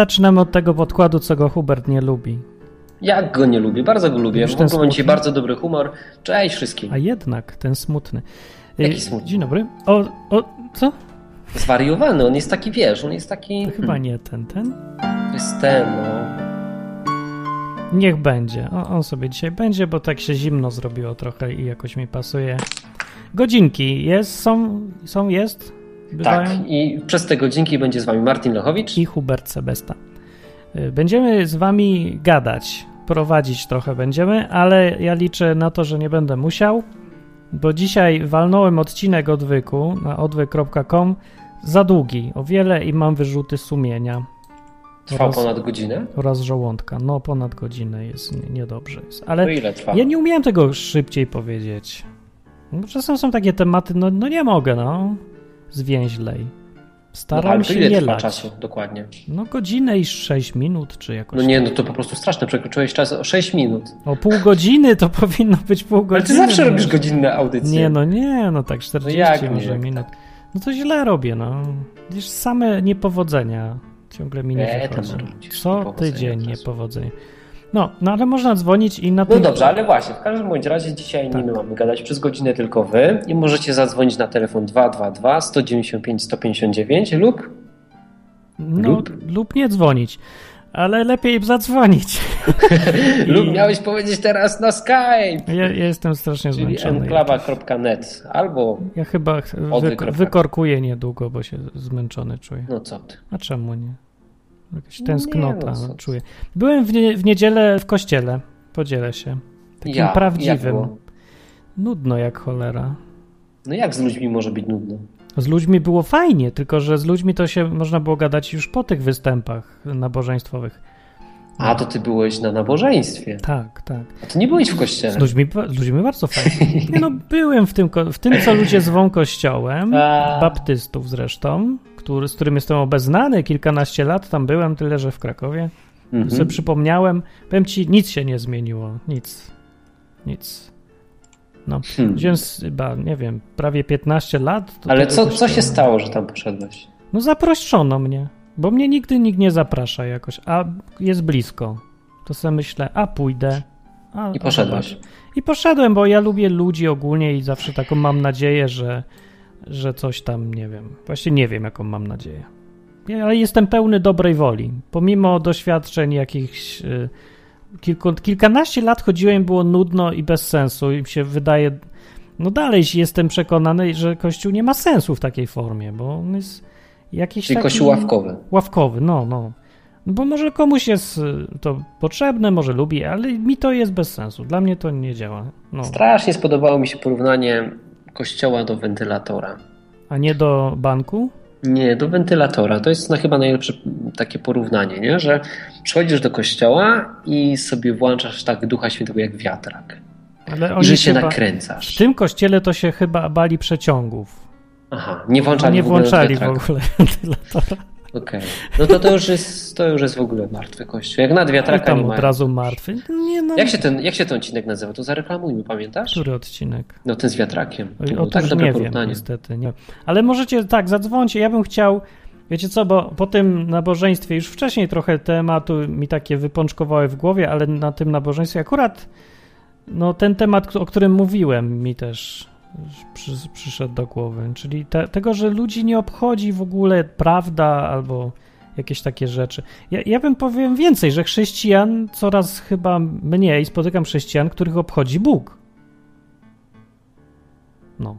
zaczynamy od tego podkładu, co go Hubert nie lubi. Ja go nie lubię, bardzo go lubię. Ogóle mam dzisiaj bardzo dobry humor. Cześć wszystkim. A jednak, ten smutny. Y, Jaki smutny? Dzień dobry. O, o co? Zwariowany, on jest taki, wiesz, on jest taki... To chyba nie ten, ten. To jest ten, no. Niech będzie. O, on sobie dzisiaj będzie, bo tak się zimno zrobiło trochę i jakoś mi pasuje. Godzinki jest, są, są, jest? Bywają? Tak, i przez te godzinki będzie z wami Martin Lechowicz. I Hubert Sebesta. Y, Będziemy z wami gadać, prowadzić trochę będziemy, ale ja liczę na to, że nie będę musiał, bo dzisiaj walnąłem odcinek odwyku na odwyk.com za długi, o wiele i mam wyrzuty sumienia Trwał oraz- ponad godzinę. oraz żołądka. No ponad godzinę jest nie- niedobrze jest. To Ale ile trwa? ja nie umiałem tego szybciej powiedzieć. No, czasem są takie tematy, no, no nie mogę, no. Zwięźlej. no, Staram ale to się ile nie trwa lać. czasu dokładnie? No godzinę i 6 minut, czy jakoś. No nie, no to po prostu straszne. Przekroczyłeś czas o 6 minut. O pół godziny to powinno być pół Ale godziny. ty zawsze no. robisz godzinne audycje. Nie, no nie, no tak 40 jak nie? może minut. No to źle robię, no. Widzisz, same niepowodzenia ciągle mi nie E, wychodzą. Co tydzień niepowodzenia. No, no ale można dzwonić i na No tym... dobrze, ale właśnie, w każdym bądź razie dzisiaj Tak. nie my mamy gadać przez godzinę, tylko wy i możecie zadzwonić na telefon 222 195 159 lub no, lub? lub nie dzwonić. Ale lepiej zadzwonić. I- lub miałeś powiedzieć teraz na Skype, Ja, ja jestem strasznie czyli zmęczony. enklawa.net albo Ja chyba wy, wykorkuję niedługo, bo się zmęczony czuję. no co ty. A czemu nie? Jakaś tęsknota no czuję. Byłem w, nie, w niedzielę w kościele. Podzielę się. Takim Ja, jak prawdziwym. było? Nudno jak cholera. No jak z ludźmi może być nudno? Z ludźmi było fajnie, tylko że z ludźmi to się można było gadać już po tych występach nabożeństwowych. A to ty byłeś na nabożeństwie. Tak, tak. A to nie byłeś w kościele. Z ludźmi, z ludźmi bardzo fajnie. Nie no, byłem w tym, w tym, co ludzie zwą kościołem, A. baptystów zresztą, który, z którym jestem obeznany, kilkanaście lat tam byłem, tyle że w Krakowie. Mhm. sobie przypomniałem, powiem ci, nic się nie zmieniło, nic, nic. No, Hmm. z- chyba, nie wiem, prawie 15 lat. Ale co, co się stało, że tam poszedłeś? No zaproszono mnie, bo mnie nigdy nikt nie zaprasza jakoś, a jest blisko. To sobie myślę, a pójdę. A, I poszedłeś. I poszedłem, bo ja lubię ludzi ogólnie i zawsze taką mam nadzieję, że, że coś tam, nie wiem, właśnie nie wiem, jaką mam nadzieję. Ja- Ale jestem pełny dobrej woli. Pomimo doświadczeń jakichś... y, Kilku, kilkanaście lat chodziłem, było nudno i bez sensu i mi się wydaje... No dalej jestem przekonany, że Kościół nie ma sensu w takiej formie, bo on jest jakiś Czyli taki... kościół ławkowy. Ławkowy, no, no. Bo może komuś jest y, to potrzebne, może lubi, ale mi to jest bez sensu. Dla mnie to nie działa. No. Strasznie spodobało mi się porównanie kościoła do wentylatora. A nie do banku? Nie, do wentylatora. To jest na chyba najlepsze takie porównanie, nie? że przychodzisz do kościoła i sobie włączasz tak Ducha Świętego jak wiatrak. Ale I że się chyba- W nakręcasz. tym kościele to się chyba bali przeciągów. Aha, nie włączali nie w ogóle włączali w ogóle wentylatora. Okej. No to to już, jest, to już jest w ogóle martwy kościół. Jak nad Ale wiatraka tam nie od razu martwy. Nie no, Jak się, ten, jak się ten odcinek nazywa? To zareklamujmy, pamiętasz? który odcinek? No ten z wiatrakiem. Było tak dobre nie wiem, porównanie. niestety. Nie. Ale możecie, tak, zadzwońcie. Ja bym chciał, wiecie co, bo po tym nabożeństwie już wcześniej trochę tematu mi takie wypączkowały w głowie, ale na tym nabożeństwie akurat no ten temat, o którym mówiłem mi też przy, przyszedł do głowy, czyli te, tego, że ludzi nie obchodzi w ogóle prawda albo jakieś takie rzeczy. Ja, ja bym powiem więcej, że chrześcijan coraz chyba mniej spotykam chrześcijan, których obchodzi Bóg. No.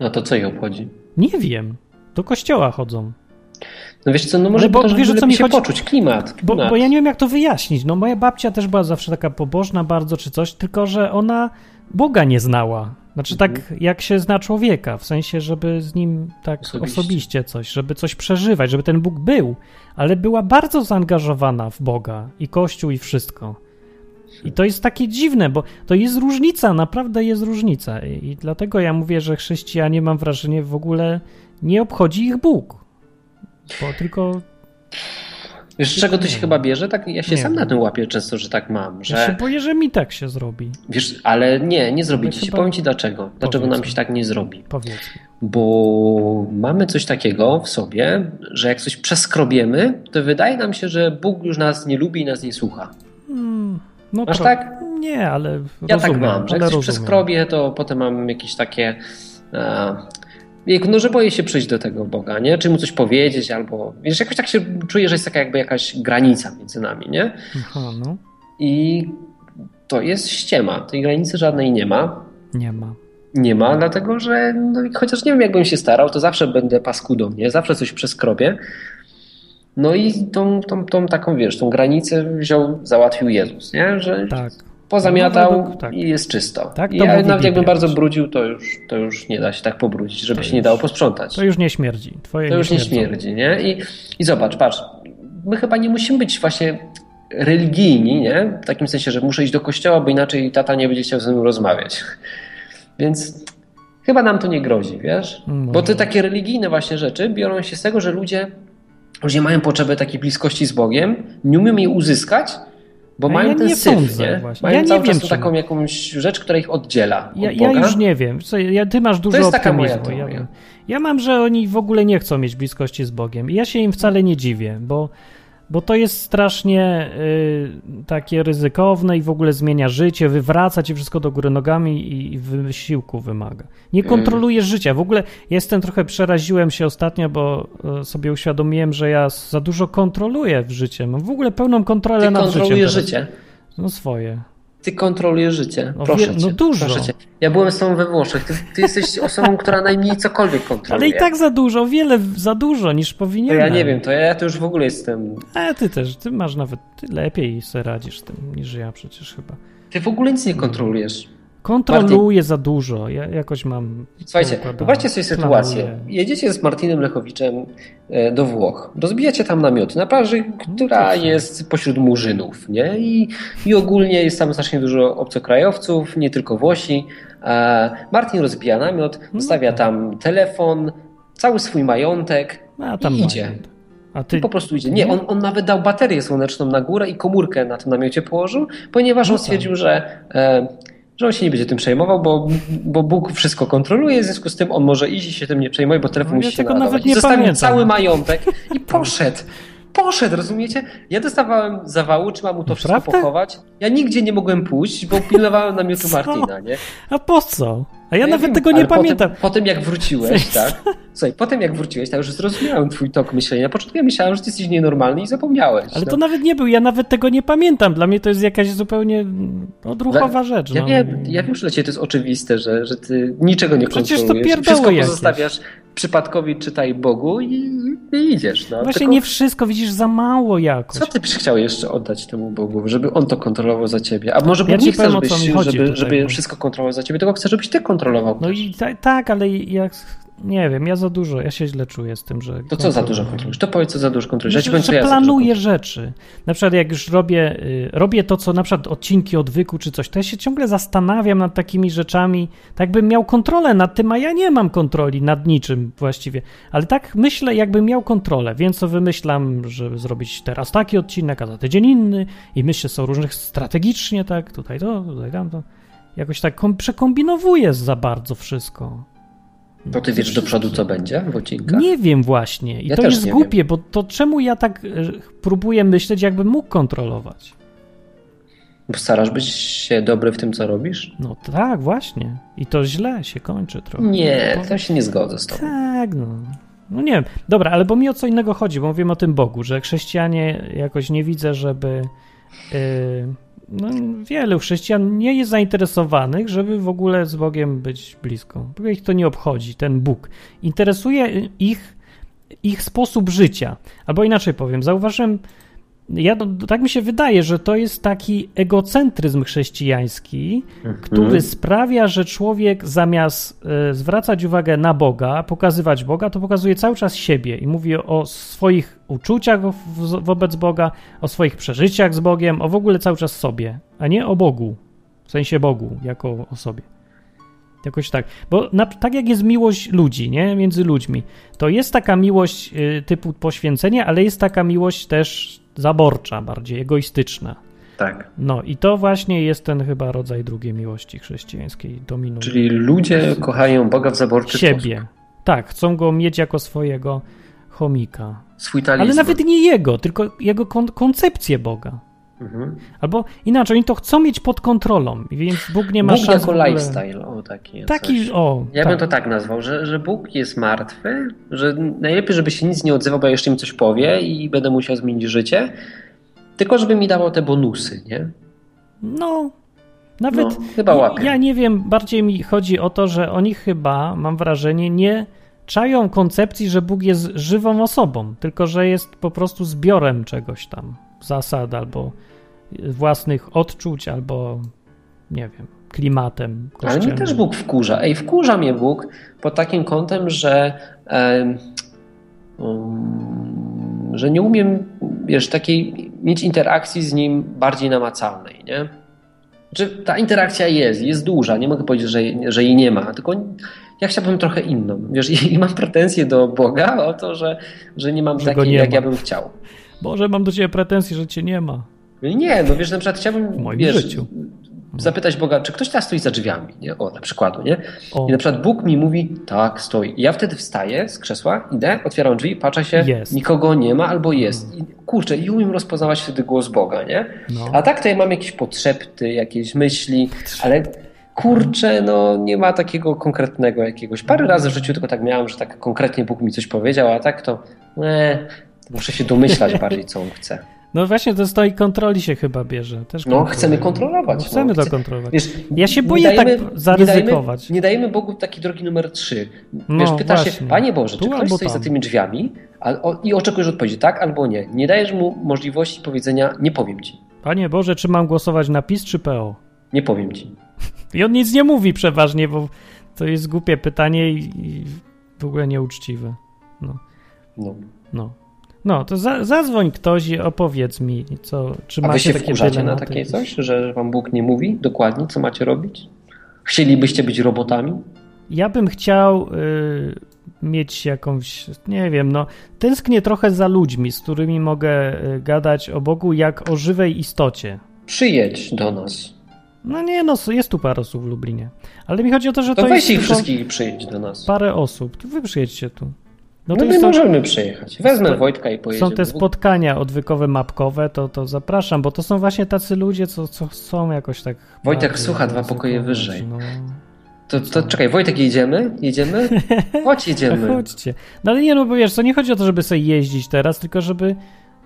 No to co jej obchodzi? Nie wiem. Do kościoła chodzą. No wiesz co, no może bo to, żeby wiesz, co mi się chodzi? poczuć. Klimat. Bo, klimat. bo ja nie wiem, jak to wyjaśnić. No, moja babcia też była zawsze taka pobożna bardzo, czy coś, tylko że ona Boga nie znała. Znaczy, tak jak się zna człowieka, w sensie, żeby z nim tak osobiście. Osobiście. coś, żeby coś przeżywać, żeby ten Bóg był, ale była bardzo zaangażowana w Boga i Kościół i wszystko. I to jest takie dziwne, bo to jest różnica, naprawdę jest różnica. I, i dlatego ja mówię, że chrześcijanie, mam wrażenie, w ogóle nie obchodzi ich Bóg. Bo tylko Wiesz, z czego to się chyba bierze? Tak, ja się Nie sam wiem. na tym łapię często, że tak mam. Że, Ja się boję, że mi tak się zrobi. Wiesz, ale nie, nie zrobi ci się. chyba- Powiem ci dlaczego. Dlaczego nam się tak nie zrobi. Powiedz. Bo mamy coś takiego w sobie, że jak coś przeskrobiemy, to wydaje nam się, że Bóg już nas nie lubi i nas nie słucha. Hmm, no Masz to, tak? Nie, ale Ja rozumiem, tak mam, że jak coś rozumiem. przeskrobię, to potem mam jakieś takie. E, jejku, no, że boję się przyjść do tego Boga, nie? Czy mu coś powiedzieć, albo. Wiesz, jakoś tak się czuję, że jest taka jakby jakaś granica między nami, nie? Aha, no, I to jest ściema. Tej granicy żadnej nie ma. nie ma. Nie ma, dlatego że no, chociaż nie wiem, jakbym się starał, to zawsze będę paskudą, nie? Zawsze coś przeskrobię. No i tą, tą, tą taką, wiesz, tą granicę wziął, załatwił Jezus, nie? Że Tak. Pozamiatał No, według- tak. i jest czysto. Tak I ja, nawet jakbym Biblia. bardzo brudził, to już, to już nie da się tak pobrudzić, żeby To się nie już- dało posprzątać. To już nie śmierdzi. Twoje To już nie śmierdzi, nie? I, I zobacz, patrz, my chyba nie musimy być właśnie religijni, nie? W takim sensie, że muszę iść do kościoła, bo inaczej tata nie będzie chciał ze mną rozmawiać. Więc chyba nam to nie grozi, wiesz? Może. Bo te takie religijne właśnie rzeczy biorą się z tego, że ludzie, ludzie mają potrzebę takiej bliskości z Bogiem, nie umieją jej uzyskać, bo A mają ja ten nie syf, sądzę nie? właśnie. Mają Ja nie wiem, taką jakąś rzecz, która ich oddziela Ja, od ja Boga. już nie wiem. Co, ja, ty masz dużo jest taka moja. Ja, ja mam, że oni w ogóle nie chcą mieć bliskości z Bogiem. I ja się im wcale nie dziwię, bo, bo to jest strasznie y, takie ryzykowne i w ogóle zmienia życie, wywraca cię wszystko do góry nogami i, i wysiłku wymaga. Nie Mm. kontrolujesz życia. W ogóle jestem trochę przeraziłem się ostatnio, bo y, sobie uświadomiłem, że ja za dużo kontroluję w życiu. Mam w ogóle pełną kontrolę Ty nad życiem. kontrolujesz teraz. życie. No swoje. Ty kontrolujesz życie. No proszę wie- cię. no dużo. Proszę cię. Ja byłem z tobą we Włoszech. Ty, ty jesteś osobą, która najmniej cokolwiek Ale kontroluje. i tak za dużo, wiele za dużo niż To powinienem. ja nie wiem, to ja, ja to już w ogóle jestem. A ty też, ty masz nawet, ty lepiej sobie radzisz tym niż ja przecież chyba. Ty w ogóle nic nie kontrolujesz. Kontroluję za dużo, ja jakoś mam... Słuchajcie, wyobraźcie sobie sytuację. Planuję. Jedziecie z Martinem Lechowiczem e, do Włoch. Rozbijacie tam namiot na plaży, która to co? jest pośród murzynów, nie? I, I ogólnie jest tam znacznie dużo obcokrajowców, nie tylko Włosi. Martin rozbija namiot, No stawia tak. tam telefon, cały swój majątek A tam i idzie. mają. A ty... I po prostu idzie. Nie, on, on nawet dał baterię słoneczną na górę i komórkę na tym namiocie położył, ponieważ No on tak. stwierdził, że, e, że on się nie będzie tym przejmował, bo, bo Bóg wszystko kontroluje, w związku z tym on może iść i się tym nie przejmować, bo telefon No, ja musi się tego nadawać. nawet nie zostawił pamiętam. cały majątek i poszedł. Poszedł, rozumiecie? Ja dostawałem zawału, czy mam mu to wszystko Naprawdę? pochować. Ja nigdzie nie mogłem pójść, bo pilnowałem namiotu? Martina, nie? A po co? A ja No nawet wiem, tego nie pamiętam. Potem, potem jak wróciłeś, tak? Słuchaj, potem jak wróciłeś, tak już zrozumiałem twój tok myślenia. Na początku ja myślałem, że ty jesteś nienormalny i zapomniałeś. Ale no. to nawet nie był, ja nawet tego nie pamiętam. Dla mnie to jest jakaś zupełnie odruchowa rzecz. Ja, no. wiem, ja wiem, że dla ciebie to jest oczywiste, że, że ty niczego nie Przecież to kontrolujesz. pierdoły Wszystko jakieś. pozostawiasz przypadkowi, czytaj Bogu i, i idziesz. No. Właśnie Tylko nie wszystko, widzisz, za mało jakoś. Co ty byś chciał jeszcze oddać temu Bogu, żeby on to kontrolował za ciebie? A może Bóg Ja nie chce, żebyś, żeby, żeby bo- wszystko kontrolował za ciebie, tylko chce, żebyś ty kontrolował. No też. i ta, tak, ale jak... Nie wiem, ja za dużo, ja się źle czuję z tym, że... To co za dużo kontrolujesz? To powiedz, co za dużo kontrolujesz. Ja Że, ja planuję rzeczy. Na przykład jak już robię, y, robię to, co na przykład odcinki odwyku czy coś, to ja się ciągle zastanawiam nad takimi rzeczami, tak bym miał kontrolę nad tym, a ja nie mam kontroli nad niczym właściwie. Ale tak myślę, jakbym miał kontrolę, więc co wymyślam, żeby zrobić teraz taki odcinek, a za tydzień inny i myślę są różnych strategicznie, tak, tutaj to, tutaj tamto. Jakoś tak kom- przekombinowuję za bardzo wszystko. To ty wiesz do przodu, co będzie w odcinkach? Nie wiem właśnie. I Ja to jest głupie, bo to czemu ja tak e, próbuję myśleć, jakbym mógł kontrolować? Bo starasz być się dobry w tym, co robisz? No tak, właśnie. I to źle się kończy trochę. Nie, Bo- to się nie zgodzę z tobą. Tak, no. No nie wiem. Dobra, ale bo mi o co innego chodzi, bo mówimy o tym Bogu, że chrześcijanie jakoś nie widzę, żeby. Yy, no, wielu chrześcijan nie jest zainteresowanych, żeby w ogóle z Bogiem być blisko. Bo ich to nie obchodzi, ten Bóg. Interesuje ich ich sposób życia. Albo inaczej powiem, zauważyłem, ja, no, tak mi się wydaje, że to jest taki egocentryzm chrześcijański, Mhm. który sprawia, że człowiek zamiast e, zwracać uwagę na Boga, pokazywać Boga, to pokazuje cały czas siebie i mówi o swoich uczuciach wo- wobec Boga, o swoich przeżyciach z Bogiem, o w ogóle cały czas sobie, a nie o Bogu, w sensie Bogu jako osobie. Jakoś tak. Bo na, tak jak jest miłość ludzi, nie? Między ludźmi, to jest taka miłość y, typu poświęcenia, ale jest taka miłość też zaborcza, bardziej egoistyczna. Tak. No i to właśnie jest ten chyba rodzaj drugiej miłości chrześcijańskiej dominuje. Czyli ludzie kochają Boga w zaborczy Siebie. Sposób. Tak, chcą go mieć jako swojego chomika. Swój talizman. Ale nawet nie jego, tylko jego kon koncepcję Boga. Mhm. Albo inaczej, oni to chcą mieć pod kontrolą, więc Bóg nie ma Bóg szans. jako ogóle... lifestyle, o taki. Taki, o. Ja tak. bym to tak nazwał, że, że Bóg jest martwy, że najlepiej, żeby się nic nie odzywał, bo jeszcze mi coś powie i będę musiał zmienić życie, tylko żeby mi dawał te bonusy, nie? No, nawet. No, chyba łapię. Ja nie wiem, bardziej mi chodzi o to, że oni chyba, mam wrażenie, nie czają koncepcji, że Bóg jest żywą osobą, tylko że jest po prostu zbiorem czegoś tam, zasad albo własnych odczuć, albo nie wiem, klimatem. Kościelnym. Ale mnie też Bóg wkurza. Ej, wkurza mnie Bóg pod takim kątem, że, um, że nie umiem, wiesz, takiej mieć interakcji z nim bardziej namacalnej, nie? Znaczy, ta interakcja jest, jest duża, nie mogę powiedzieć, że, że jej nie ma, tylko ja chciałbym trochę inną. Wiesz, i mam pretensje do Boga o to, że, że nie mam takiej, jak ma. ja bym chciał. Boże, mam do ciebie pretensje, że cię nie ma. Nie, no wiesz, na przykład chciałbym w moim wiesz, życiu. zapytać Boga, czy ktoś teraz stoi za drzwiami, nie? O, na przykładu, nie? O. I na przykład Bóg mi mówi, tak, stoi. I ja wtedy wstaję z krzesła, idę, otwieram drzwi, patrzę się, jest. nikogo nie ma albo jest. I, kurczę, i umiem rozpoznawać wtedy głos Boga, nie? No. A tak to ja mam jakieś potrzepty, jakieś myśli, ale kurczę, no nie ma takiego konkretnego jakiegoś. Parę razy w życiu tylko tak miałem, że tak konkretnie Bóg mi coś powiedział, a tak to, nie, muszę się domyślać bardziej, co on chce. No właśnie, to z tej kontroli się chyba bierze. Też no, chcemy kontrolować. No, chcemy no, to kontrolować. Wiesz, ja się boję tak dajemy, tak zaryzykować. Nie dajemy, nie dajemy, Bogu taki drogi numer trzy. No, wiesz, pyta się, Panie Boże, tu czy ktoś stoi tam. za tymi drzwiami a, o, i oczekujesz odpowiedzi tak albo nie. Nie dajesz mu możliwości powiedzenia, nie powiem ci. Panie Boże, czy mam głosować na PiS czy PO? Nie powiem ci. I on nic nie mówi przeważnie, bo to jest głupie pytanie i, i w ogóle nieuczciwe. No. No. no. No, to za, zadzwoń ktoś i opowiedz mi, co, czy A macie wy się takie wkurzacie na takie coś, że wam Bóg nie mówi dokładnie, co macie robić? Chcielibyście być robotami? Ja bym chciał y, mieć jakąś, nie wiem, no, tęsknię trochę za ludźmi, z którymi mogę y, gadać o Bogu jak o żywej istocie. Przyjedź do nas. No nie, no jest tu parę osób w Lublinie. Ale mi chodzi o to, że to, to weź ich wszystkich przyjedź do nas. Parę osób. Wy przyjedźcie tu. No, no my są, możemy przyjechać. Wezmę Wojtka i pojedziemy. Są te spotkania odwykowe, mapkowe, to, to zapraszam, bo to są właśnie tacy ludzie, co, co są jakoś tak... Wojtek słucha dwa pokoje wyżej. No. To, to czekaj, Wojtek, jedziemy? Jedziemy? Chodź, jedziemy. Chodźcie. No ale nie, no bo wiesz, to nie chodzi o to, żeby sobie jeździć teraz, tylko żeby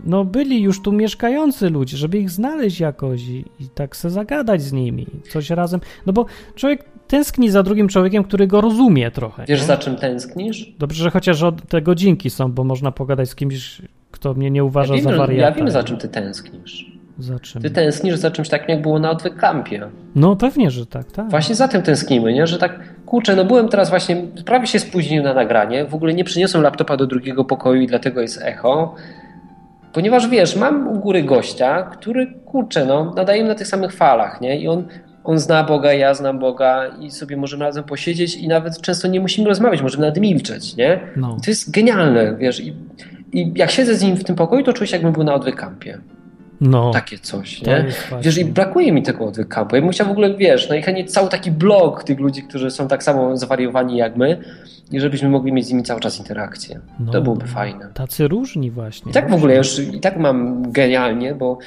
no byli już tu mieszkający ludzie, żeby ich znaleźć jakoś i, i tak se zagadać z nimi, coś razem. No bo człowiek tęskni za drugim człowiekiem, który go rozumie trochę. Wiesz, nie? za czym tęsknisz? Dobrze, że chociaż te godzinki są, bo można pogadać z kimś, kto mnie nie uważa ja wiem, za wariata. Ja wiem, za czym ty tęsknisz. Za czym? Ty tęsknisz za czymś takim, jak było na Odwykampie. No pewnie, że tak, tak. Właśnie za tym tęsknimy, nie? Że tak, kurczę, no byłem teraz właśnie, prawie się spóźnił na nagranie, w ogóle nie przyniosłem laptopa do drugiego pokoju i dlatego jest echo. Ponieważ wiesz, mam u góry gościa, który kurczę, no, nadaje na tych samych falach, nie? I on, on zna Boga, ja znam Boga i sobie możemy razem posiedzieć i nawet często nie musimy rozmawiać, możemy nawet milczeć, nie? No. To jest genialne, wiesz. I, I jak siedzę z nim w tym pokoju, to czuję się jakbym był na odwykampie. No. Takie coś, nie? Wiesz, i brakuje mi tego odwykampu. Ja bym chciał w ogóle, wiesz, najchętniej no cały taki blog tych ludzi, którzy są tak samo zwariowani jak my, i żebyśmy mogli mieć z nimi cały czas interakcję. No, to byłoby fajne. Tacy różni właśnie. I tak w ogóle już i tak mam genialnie, bo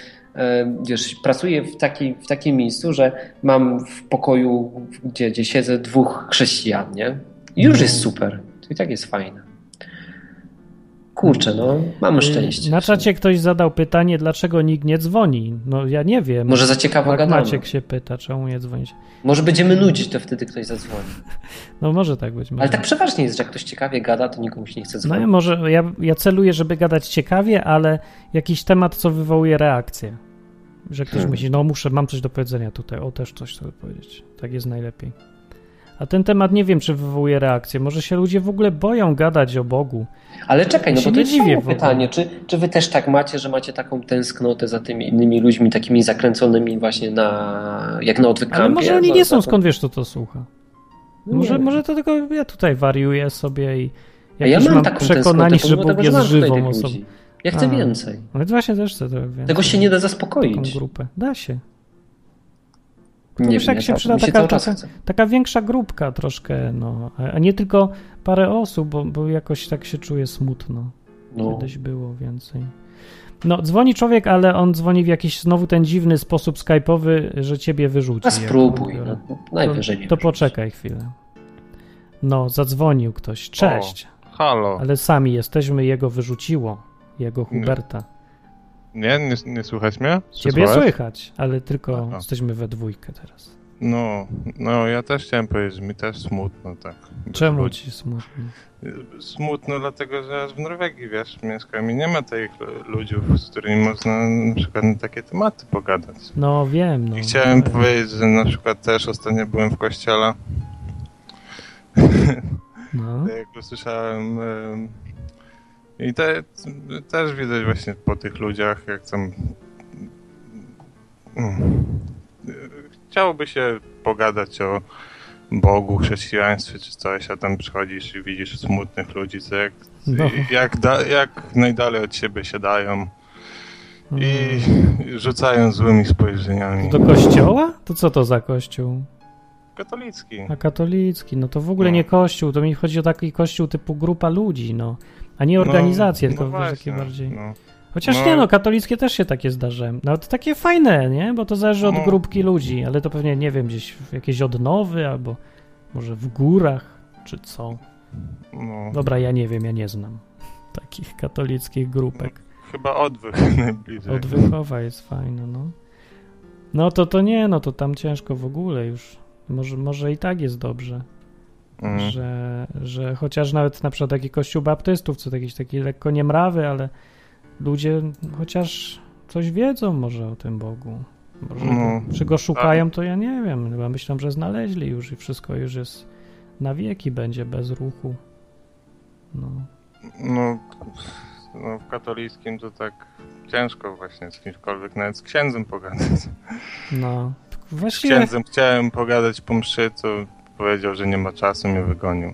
wiesz, pracuję w, taki, w takim miejscu, że mam w pokoju, gdzie, gdzie siedzę, dwóch chrześcijan, nie? I już no. jest super. To i tak jest fajne. Kurczę, no, mamy y, szczęście. Na czacie ktoś zadał pytanie, dlaczego nikt nie dzwoni. No ja nie wiem. Może za ciekawo gadamy. Maciek się pyta, czemu nie dzwonić. Może będziemy nudzić, to wtedy ktoś zadzwoni. No może tak być. Może. Ale tak przeważnie jest, że jak ktoś ciekawie gada, to nikomu się nie chce dzwonić. No może ja, ja celuję, żeby gadać ciekawie, ale jakiś temat, co wywołuje reakcję. Że ktoś hmm. myśli, no muszę, mam coś do powiedzenia tutaj, o też coś sobie powiedzieć. Tak jest najlepiej. A ten temat nie wiem, czy wywołuje reakcję. Może się ludzie w ogóle boją gadać o Bogu. Ale czekaj, no bo to jest dziwię pytanie. Czy, czy wy też tak macie, że macie taką tęsknotę za tymi innymi ludźmi, takimi zakręconymi właśnie na, jak na odwykampie? Ale może oni nie są, skąd wiesz, kto to słucha? No Może, może to tylko ja tutaj wariuję sobie i ja mam mam taką przekonanie, że Bóg tego, jest żywą osobą. Ja chcę A. więcej. No więc właśnie też chcę trochę więcej. Tego się nie da taką zaspokoić. grupę. Da się. To Nie wiesz, wiem, jak ja się przyda taka, taka, taka większa grupka troszkę, no, a nie tylko parę osób, bo, bo jakoś tak się czuję smutno. No. Kiedyś było więcej. No, dzwoni człowiek, ale on dzwoni w jakiś znowu ten dziwny sposób skype'owy, że ciebie wyrzuci. A spróbuj. No, najwyżej to, nie to wyrzuci. poczekaj chwilę. No, zadzwonił ktoś. Cześć. Halo. Ale sami jesteśmy, jego wyrzuciło. Jego Huberta. Nie, nie, nie słychać mnie? Czy Ciebie słychać? słychać, ale tylko Aha. jesteśmy we dwójkę teraz. No, no ja też chciałem powiedzieć, że mi też smutno, tak. Czemu ludzi. ci smutno? Smutno dlatego, że w Norwegii, wiesz, mieszkam i nie ma tych ludzi, z którymi można na przykład na takie tematy pogadać. No wiem, no. I chciałem Ale- powiedzieć, że na przykład też ostatnio byłem w kościele, No. jak usłyszałem em, i te, też widać właśnie po tych ludziach, jak tam mm, chciałoby się pogadać o Bogu, chrześcijaństwie czy coś, a tam przychodzisz i widzisz smutnych ludzi, co jak, No. jak, da, jak najdalej od siebie się dają i Mm. rzucają złymi spojrzeniami. Do kościoła? To co to za kościół? Katolicki. A katolicki, no to w ogóle No. nie kościół, to mi chodzi o taki kościół typu grupa ludzi, no. A nie organizacje, no, tylko no właśnie, takie bardziej. No. Chociaż no. nie, no, katolickie też się takie zdarzają. Nawet takie fajne, nie? Bo to zależy od No. grupki ludzi, ale to pewnie, nie wiem, gdzieś w jakieś odnowy albo może w górach, czy co. No. Dobra, ja nie wiem, ja nie znam takich katolickich grupek. Chyba odwych najbliżej. Odwykowa jest fajna, no. No to to nie, no to tam ciężko w ogóle już. Może, może i tak jest dobrze, Mm. że, że chociaż nawet na przykład taki kościół baptystów, co jakiś taki lekko niemrawy, ale ludzie chociaż coś wiedzą może o tym Bogu. Może No. czy go szukają, to ja nie wiem. Chyba myślę, że znaleźli już i wszystko już jest na wieki będzie bez ruchu. No. No, no, w katolickim to tak ciężko właśnie z kimśkolwiek, nawet z księdzem pogadać. No. Z Właściwie, księdzem chciałem pogadać po mszy, to powiedział, że nie ma czasu, mnie wygonił.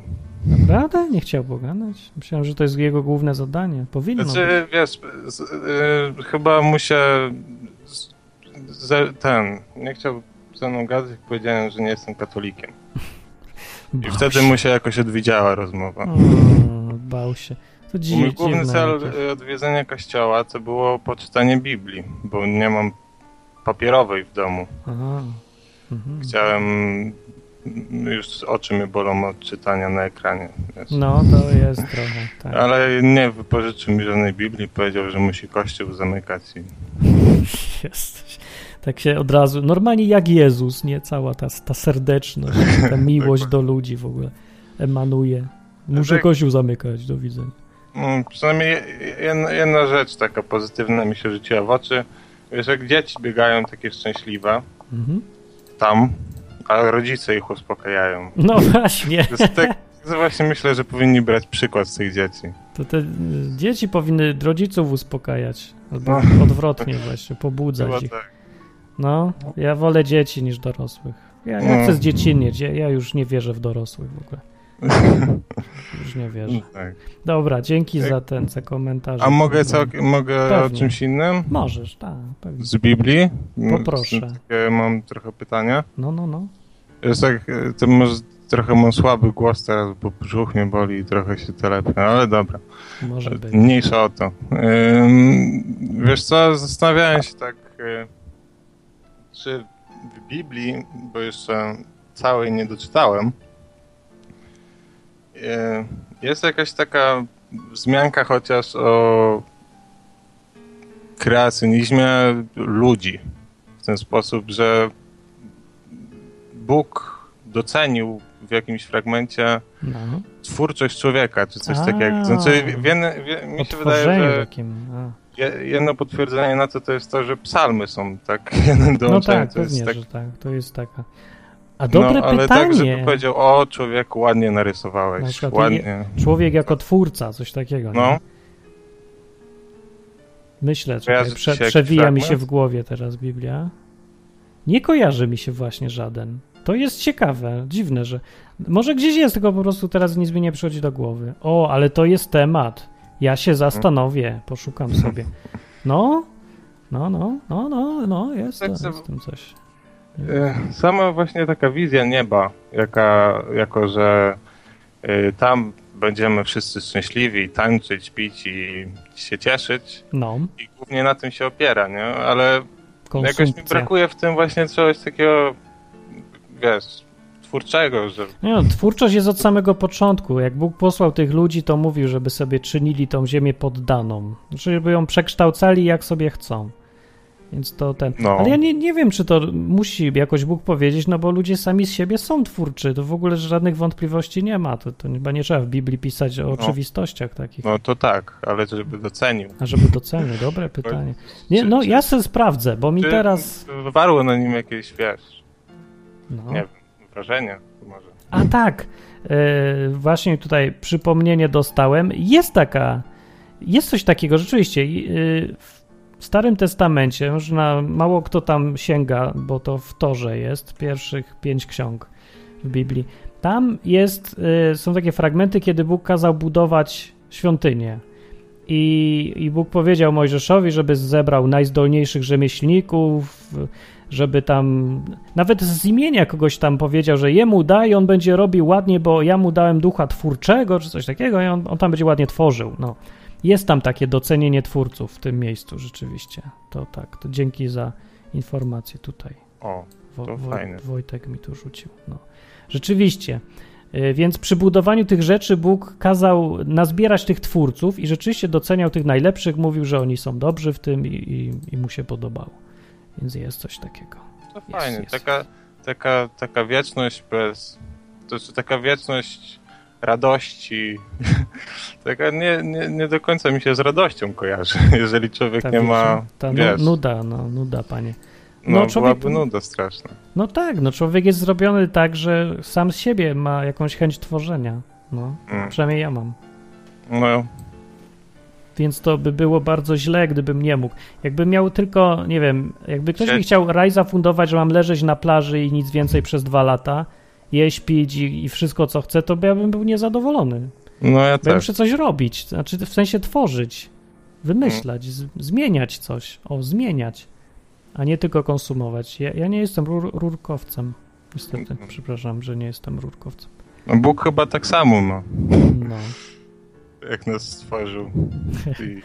naprawdę? Nie chciał pogadać? Myślałem, że to jest jego główne zadanie. Powinno być. Znaczy, wiesz, z, y, chyba mu się z, z, ten, nie chciał ze mną gadać, powiedziałem, że nie jestem katolikiem. I wtedy mu się jakoś odwidziała rozmowa. O, bał się. To Mój dzi- główny dziwne cel jakieś. y, odwiedzenia kościoła to było poczytanie Biblii, bo nie mam papierowej w domu. Aha. Mhm. Chciałem, już oczy mnie bolą od czytania na ekranie. Wiesz. No, to jest trochę, tak. Ale nie wypożyczył mi żadnej Biblii, powiedział, że musi kościół zamykać. I... Jesteś. Tak się od razu, normalnie jak Jezus, nie? Cała ta, ta serdeczność, ta miłość do ludzi w ogóle emanuje. Muszę Tak. kościół zamykać, do widzenia. Mm, Przynajmniej jedna, jedna rzecz taka pozytywna mi się rzuciła w oczy. Wiesz, jak dzieci biegają takie szczęśliwe Mhm. tam, a rodzice ich uspokajają. No właśnie, To tak, właśnie myślę, że powinni brać przykład z tych dzieci. to te y, dzieci powinny rodziców uspokajać, albo No. odwrotnie właśnie, pobudzać Chyba ich. tak. No, ja wolę dzieci niż dorosłych. Ja, ja No. chcę zdziecinnieć, ja, ja już nie wierzę w dorosłych w ogóle. Już nie wierzę. tak. Dobra, dzięki za ten, za komentarz. A mogę, co, mogę o czymś innym? Możesz, tak, pewnie. Z Biblii? Poproszę. Takie mam trochę pytania. No, no, no. Jest tak, e, to może trochę mam słaby głos teraz, bo brzuch mnie boli i trochę się telepia, ale dobra. Może być. Mniejsza o to. Wiesz co, zastanawiałem się tak, y, czy w Biblii, bo jeszcze całej nie doczytałem, jest jakaś taka wzmianka chociaż o kreacjonizmie ludzi. W ten sposób, że Bóg docenił w jakimś fragmencie No. twórczość człowieka, czy coś A. takiego. Znaczy, w- w jedne- w- mi się wydaje, że takim. Je- jedno potwierdzenie na to to jest to, że psalmy są tak jeden No dołączenie. tak, to jest tak, że tak. To jest taka. A dobre no, ale tak, pytanie. żeby powiedział, o człowieku, ładnie Na narysowałeś, przykład ładnie. Człowiek jako twórca, coś takiego. No, Nie? Myślę, ci prze, przewija mi się w głowie teraz Biblia. Nie kojarzy mi się właśnie żaden To jest ciekawe, dziwne, że. Może gdzieś jest, tylko po prostu teraz nic mi nie przychodzi do głowy. O, ale to jest temat. Ja się zastanowię, poszukam sobie. No, no, no, no, no, no, jest, Tak to, sobie- jest w tym coś. E, Sama właśnie taka wizja nieba, jaka, jako że e, tam będziemy wszyscy szczęśliwi, tańczyć, pić i się cieszyć No, i głównie na tym się opiera, nie? Ale jakoś mi konsumpcja. brakuje w tym właśnie czegoś takiego, wiesz, twórczego, że Nie no, twórczość jest od samego początku. Jak Bóg posłał tych ludzi, to mówił, żeby sobie czynili tą ziemię poddaną. Żeby ją przekształcali jak sobie chcą. Więc to ten. No. Ale ja nie, nie wiem, czy to musi jakoś Bóg powiedzieć, no bo ludzie sami z siebie są twórczy. To w ogóle żadnych wątpliwości nie ma. To, to chyba nie trzeba w Biblii pisać o oczywistościach takich. no to tak, ale żeby docenił. A żeby docenił, dobre pytanie. Nie, no ja sobie sprawdzę, bo mi teraz. wywarło na nim jakieś, wiesz, No. nie wiem, wrażenie może. A tak, e, właśnie tutaj przypomnienie dostałem. Jest taka, jest coś takiego rzeczywiście. e, w Starym Testamencie, można, mało kto tam sięga, bo to w Torze jest, pierwszych pięć ksiąg w Biblii. Tam jest, e, są takie fragmenty, kiedy Bóg kazał budować świątynię. I, I Bóg powiedział Mojżeszowi, żeby zebrał najzdolniejszych rzemieślników, żeby tam nawet z imienia kogoś tam powiedział, że jemu daj, on będzie robił ładnie, bo ja mu dałem ducha twórczego, czy coś takiego, i on, on tam będzie ładnie tworzył. No. Jest tam takie docenienie twórców w tym miejscu, rzeczywiście. To tak, to dzięki za informację tutaj. O, To Wo, fajne. Wojtek mi tu rzucił. No. Rzeczywiście. Y, Więc przy budowaniu tych rzeczy Bóg kazał nazbierać tych twórców i rzeczywiście doceniał tych najlepszych, mówił, że oni są dobrzy w tym i, i, i mu się podobało. Więc jest coś takiego. to Jest, fajnie. jest. Taka, taka, taka wieczność bez... To znaczy taka wieczność radości. taka nie, nie, nie do końca mi się z radością kojarzy, jeżeli człowiek Ta nie ma... Ta wiesz, nuda, no, nuda, panie. no, no, człowiek- byłaby nuda straszna. No tak, no człowiek jest zrobiony tak, że sam z siebie ma jakąś chęć tworzenia. No, Mm. przynajmniej ja mam. No, Więc to by było bardzo źle, gdybym nie mógł. Jakbym miał tylko, nie wiem, jakby ktoś mi Siedź. chciał raj zafundować, że mam leżeć na plaży i nic więcej przez dwa lata, jeść, pić i, i wszystko co chcę, to ja bym był niezadowolony. no ja Bo ja też. muszę coś robić, znaczy w sensie tworzyć, wymyślać, z, zmieniać coś, o, zmieniać, a nie tylko konsumować. Ja, ja nie jestem rur, rurkowcem. Niestety, Mhm. przepraszam, że nie jestem rurkowcem. No, Bóg chyba tak samo ma, No, jak nas stworzył. I,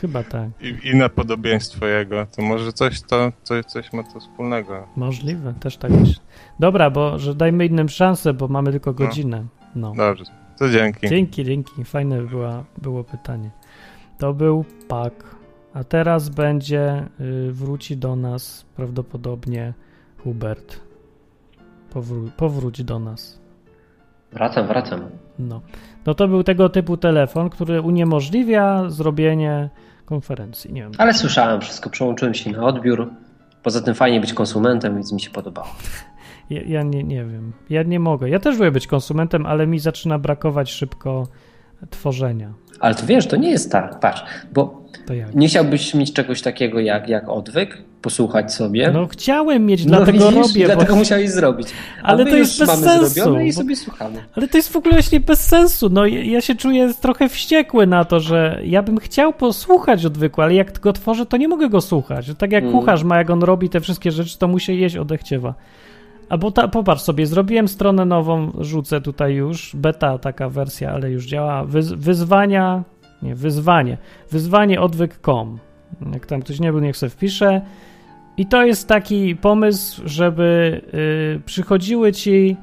chyba tak. i, i na podobieństwo Jego. To może coś to, coś, coś ma to wspólnego. Możliwe, też tak myślę. Dobra, bo że dajmy innym szansę, bo mamy tylko godzinę. No. Dobrze, to dzięki. Dzięki, dzięki. Fajne była, było pytanie. To był Pak. A teraz będzie, y, wróci do nas prawdopodobnie Hubert. Powró- powróć do nas. Wracam, wracam. No. No to był tego typu telefon, który uniemożliwia zrobienie konferencji. Nie wiem. Ale słyszałem wszystko, przełączyłem się na odbiór. Poza tym fajnie być konsumentem, więc mi się podobało. Ja, ja nie, nie wiem. Ja nie mogę. Ja też lubię być konsumentem, ale mi zaczyna brakować szybko tworzenia. Ale to wiesz, to nie jest tak, patrz, bo nie chciałbyś mieć czegoś takiego jak, jak odwyk, posłuchać sobie. No chciałem mieć, No dlatego widzisz, robię. dlatego bo... musiałeś zrobić. Ale to jest bez sensu, i sobie słuchamy. Ale to jest w ogóle właśnie bez sensu. No ja się czuję trochę wściekły na to, że ja bym chciał posłuchać odwyku, ale jak go tworzę, to nie mogę go słuchać. Tak jak Mm. kucharz ma, jak on robi te wszystkie rzeczy, to musi jeść odechciewa. Albo ta, popatrz sobie, zrobiłem stronę nową, rzucę tutaj już, beta taka wersja, ale już działa, Wyz, wyzwania, nie, wyzwanie, wyzwanie odwyk.com. Jak tam ktoś nie był, niech sobie wpisze. I to jest taki pomysł, żeby y, przychodziły ci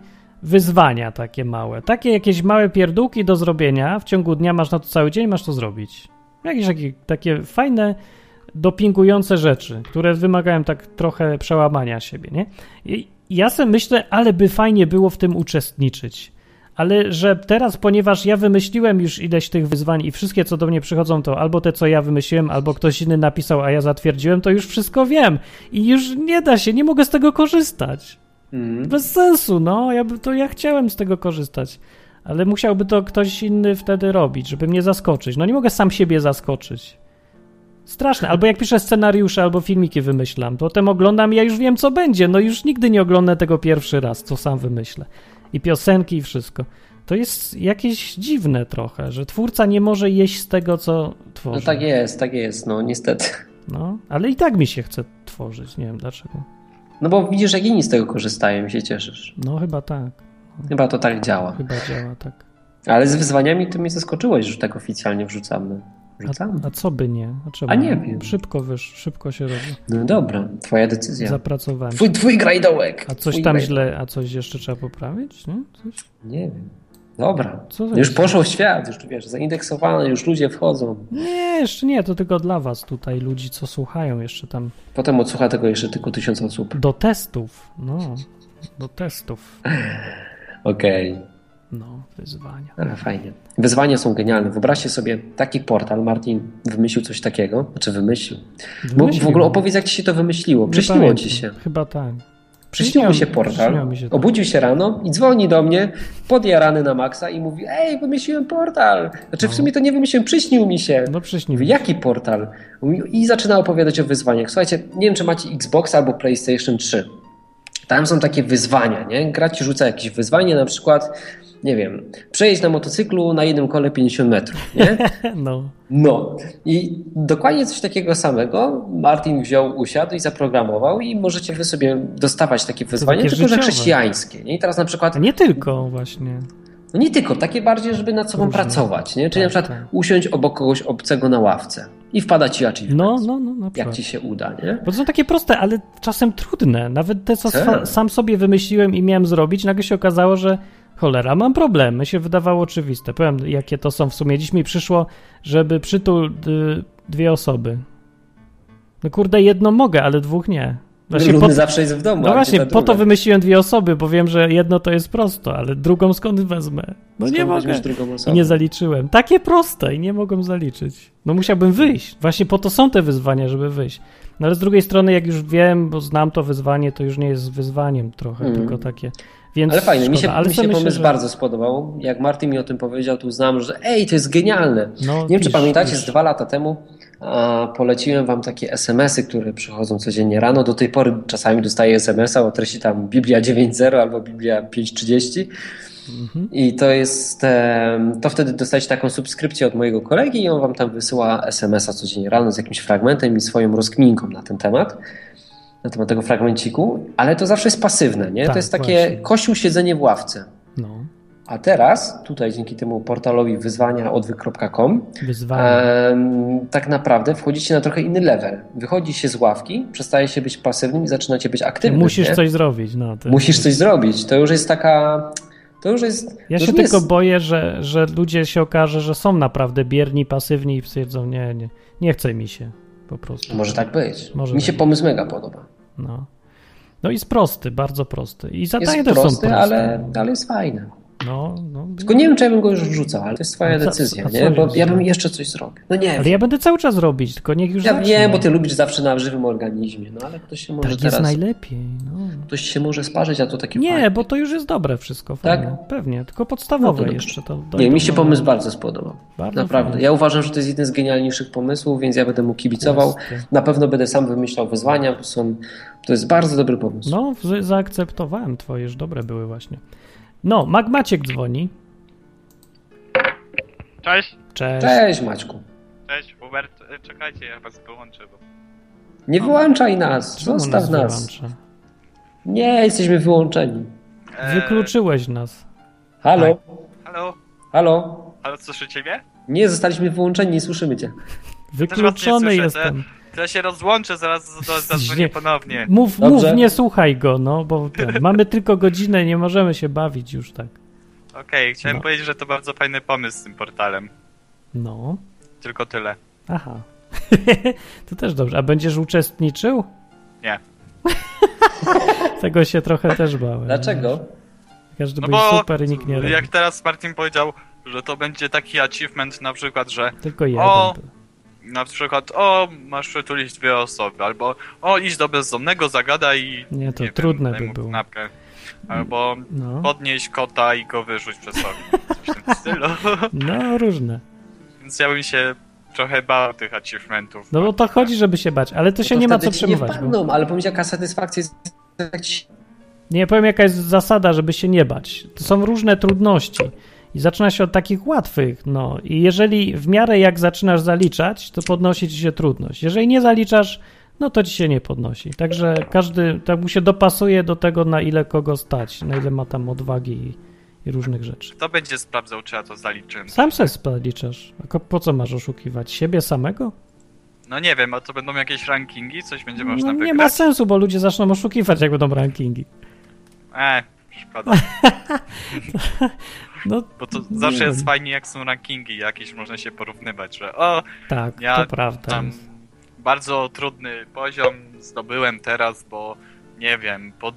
wyzwania takie małe, takie jakieś małe pierdółki do zrobienia. W ciągu dnia masz na to cały dzień, masz to zrobić. Jakieś takie, takie fajne, dopingujące rzeczy, które wymagają tak trochę przełamania siebie, nie? I ja sobie myślę, ale by fajnie było w tym uczestniczyć. Ale że teraz, ponieważ ja wymyśliłem już ileś tych wyzwań i wszystkie, co do mnie przychodzą, to albo te, co ja wymyśliłem, albo ktoś inny napisał, a ja zatwierdziłem, to już wszystko wiem. I już nie da się, nie mogę z tego korzystać. Mhm. Bez sensu, no. Ja, by- to ja chciałem z tego korzystać. Ale musiałby to ktoś inny wtedy robić, żeby mnie zaskoczyć. No nie mogę sam siebie zaskoczyć. Straszne. Albo jak piszę scenariusze albo filmiki wymyślam, potem oglądam i ja już wiem, co będzie. No już nigdy nie oglądam tego pierwszy raz, co sam wymyślę. I piosenki i wszystko. To jest jakieś dziwne trochę, że twórca nie może jeść z tego, co tworzy. No tak jest, tak jest, no niestety. No, ale i tak mi się chce tworzyć, nie wiem dlaczego. No bo widzisz, jak inni z tego korzystają i się cieszysz. No chyba tak, Chyba to tak działa. chyba działa tak. Ale z wyzwaniami to mnie zaskoczyłeś, że tak oficjalnie wrzucamy. A, Wrzucamy. a co by nie? A, A nie wiem. Szybko wysz, szybko się robi. No dobra, twoja decyzja. Zapracowałem. Twój, twój grajdołek. A coś Twój tam źle, a coś jeszcze trzeba poprawić? Nie? Coś? Nie wiem. Dobra. Już poszło w świat, już wiesz, zaindeksowane, już ludzie wchodzą. Nie, jeszcze nie, to tylko dla was tutaj, ludzi, co słuchają jeszcze tam. Potem odsłucha tego jeszcze tylko tysiąc osób. Do testów, no, do testów, Okej. No, wyzwania. Ale fajnie. Wyzwania są genialne. Wyobraźcie sobie taki portal. Martin wymyślił coś takiego. Znaczy wymyślił. Bo w Wymyślił. ogóle opowiedz, jak ci się to wymyśliło. Przyśniło ci się. Chyba tak. Przyśnił mi się portal. mi się tak. Obudził się rano i dzwoni do mnie, podjarany na maksa i mówi: Ej, wymyśliłem portal. Znaczy, w No. sumie to nie wymyśliłem, przyśnił mi się. No Mówi, mi. jaki portal? I zaczyna opowiadać o wyzwaniach. Słuchajcie, nie wiem, czy macie Xbox albo PlayStation 3. Tam są takie wyzwania, nie? Gra ci rzuca jakieś wyzwanie, na przykład, nie wiem, przejeźdź na motocyklu na jednym kole 50 metrów, nie? No, No. I dokładnie coś takiego samego Martin wziął, usiadł i zaprogramował i możecie wy sobie dostawać takie wyzwania, tylko że życiowe. chrześcijańskie, nie? I teraz na przykład nie tylko właśnie. no nie tylko, takie bardziej, żeby nad sobą Różne. pracować, nie? Czyli Tak, na przykład tak. usiąść obok kogoś obcego na ławce i wpada ci achievement. No, no, no, na Jak przykład. ci się uda, nie? Bo to są takie proste, ale czasem trudne. Nawet te, co Tak. swa- sam sobie wymyśliłem i miałem zrobić, nagle się okazało, że cholera, mam problem. Mi się wydawało oczywiste. Powiem, jakie to są w sumie. Dziś mi przyszło, żeby przytul y, dwie osoby. No kurde, jedno mogę, ale dwóch nie. Właśnie Ludny po, zawsze jest w domu. no właśnie, po to wymyśliłem dwie osoby, bo wiem, że jedno to jest prosto, ale drugą skąd wezmę? No Skąd nie mogę. I nie zaliczyłem. Takie proste i nie mogłem zaliczyć. No musiałbym wyjść. Właśnie po to są te wyzwania, żeby wyjść. No ale z drugiej strony, jak już wiem, bo znam to wyzwanie, to już nie jest wyzwaniem trochę, Mhm. tylko takie. Więc Ale fajnie, mi się, ale mi się pomysł że- bardzo spodobał. Jak Martin mi o tym powiedział, to uznałem, że ej, to jest genialne. No, Nie wiem, czy pamiętacie, pisz. z dwa lata temu a, poleciłem wam takie SMS-y, które przychodzą codziennie rano. Do tej pory czasami dostaję SMS-a o treści tam Biblia 9.0 albo Biblia 5.30. Mhm. I to jest, to wtedy dostajecie taką subskrypcję od mojego kolegi i on wam tam wysyła SMS-a codziennie rano z jakimś fragmentem i swoją rozkminką na ten temat, na temat tego fragmenciku, ale to zawsze jest pasywne, nie? Tak, to jest takie właśnie. kościół siedzenie w ławce. No, A teraz, tutaj dzięki temu portalowi wyzwania odwyk.com, em, tak naprawdę wchodzicie na trochę inny level. Wychodzi się z ławki, przestaje się być pasywnym i zaczynacie być aktywnym. Musisz nie? coś zrobić. No, Musisz jest- coś zrobić. To już jest taka. To już jest. Ja się tylko jest, boję, że, że ludzie się okaże, że są naprawdę bierni, pasywni i stwierdzą, nie, nie, nie chce mi się po prostu. Może tak być. Może Mi tak się pomysł mega podoba. No. no jest prosty, bardzo prosty. I zadania też są proste. ale, ale jest fajny. No, no. Tylko nie wiem, czy ja bym go już wrzucał, ale to jest twoja co- decyzja, co nie? Bo jest? ja bym jeszcze coś zrobił. No nie Ale wiem. ja będę cały czas robić, tylko niech już Ja zacznie. wiem, bo ty lubisz zawsze na żywym organizmie, no ale ktoś się może Tak jest teraz. najlepiej. No. Ktoś się może sparzyć, a to takie Nie, fajne. bo to już jest dobre wszystko. Tak? Fajne. Pewnie, tylko podstawowe No to jeszcze to. Nie, mi się do- pomysł bardzo spodobał. Bardzo Naprawdę. Ja uważam, że to jest jeden z genialniejszych pomysłów, więc ja będę mu kibicował. Jasne. Na pewno będę sam wymyślał wyzwania, bo są. To jest bardzo dobry pomysł. No, zaakceptowałem twoje, już dobre były właśnie. No, Magmaciek dzwoni. Cześć, Cześć. Cześć Maćku. cześć, Hubert. E, Czekajcie, ja was wyłączę, bo... Nie wyłączaj nas, Czemu zostaw nas. wyłącza? Nie, jesteśmy wyłączeni. E, Wykluczyłeś nas. Halo? Tak. Halo? Halo? Halo, słyszycie mnie? Nie, zostaliśmy wyłączeni, nie słyszymy cię. Wykluczony słyszę, jestem. To ja się rozłączę, zaraz zadzwonię Nie. ponownie. Mów, Dobrze. mów, nie słuchaj go, no, bo ten, mamy tylko godzinę, nie możemy się bawić już tak. Okej, chciałem No. powiedzieć, że to bardzo fajny pomysł z tym portalem. No, Tylko tyle. aha. to też dobrze. A będziesz uczestniczył? Nie. Tego się trochę też bałem. Dlaczego? Każdy No był super i nikt nie robi. jak teraz Martin powiedział, że to będzie taki achievement na przykład, że Tylko jeden. O! był. Na przykład o, masz przytulić dwie osoby, albo o, idź do bezdomnego, zagadaj i Nie, to wiem, trudne daj by było. kanapkę. Albo No, podnieść kota i go wyrzuć przez okno. Coś w tym stylu. no różne. Więc ja bym się trochę bał tych achievementów. No bo to chodzi, żeby się bać, ale to się No nie ma co ci nie przejmować. Bo... wpadną, ale pomyśl jaka satysfakcja jest Nie, powiem jaka jest zasada, żeby się nie bać. To są różne trudności i zaczyna się od takich łatwych, no i jeżeli w miarę jak zaczynasz zaliczać, to podnosi ci się trudność. Jeżeli nie zaliczasz, no to ci się nie podnosi. Także każdy tak mu się dopasuje do tego, na ile kogo stać, na ile ma tam odwagi i, i różnych rzeczy. Kto będzie sprawdzał, czy ja to zaliczyłem? Sam se zaliczasz. A po co masz oszukiwać? Siebie samego? No nie wiem, a to będą jakieś rankingi? Coś będzie można No, wygrać? nie ma sensu, bo ludzie zaczną oszukiwać, jak będą rankingi. E, szkoda. No Bo to zawsze jest fajnie, jak są rankingi jakieś, można się porównywać, że o, tak, Ja to prawda. tam bardzo trudny poziom zdobyłem teraz, bo nie wiem, pod...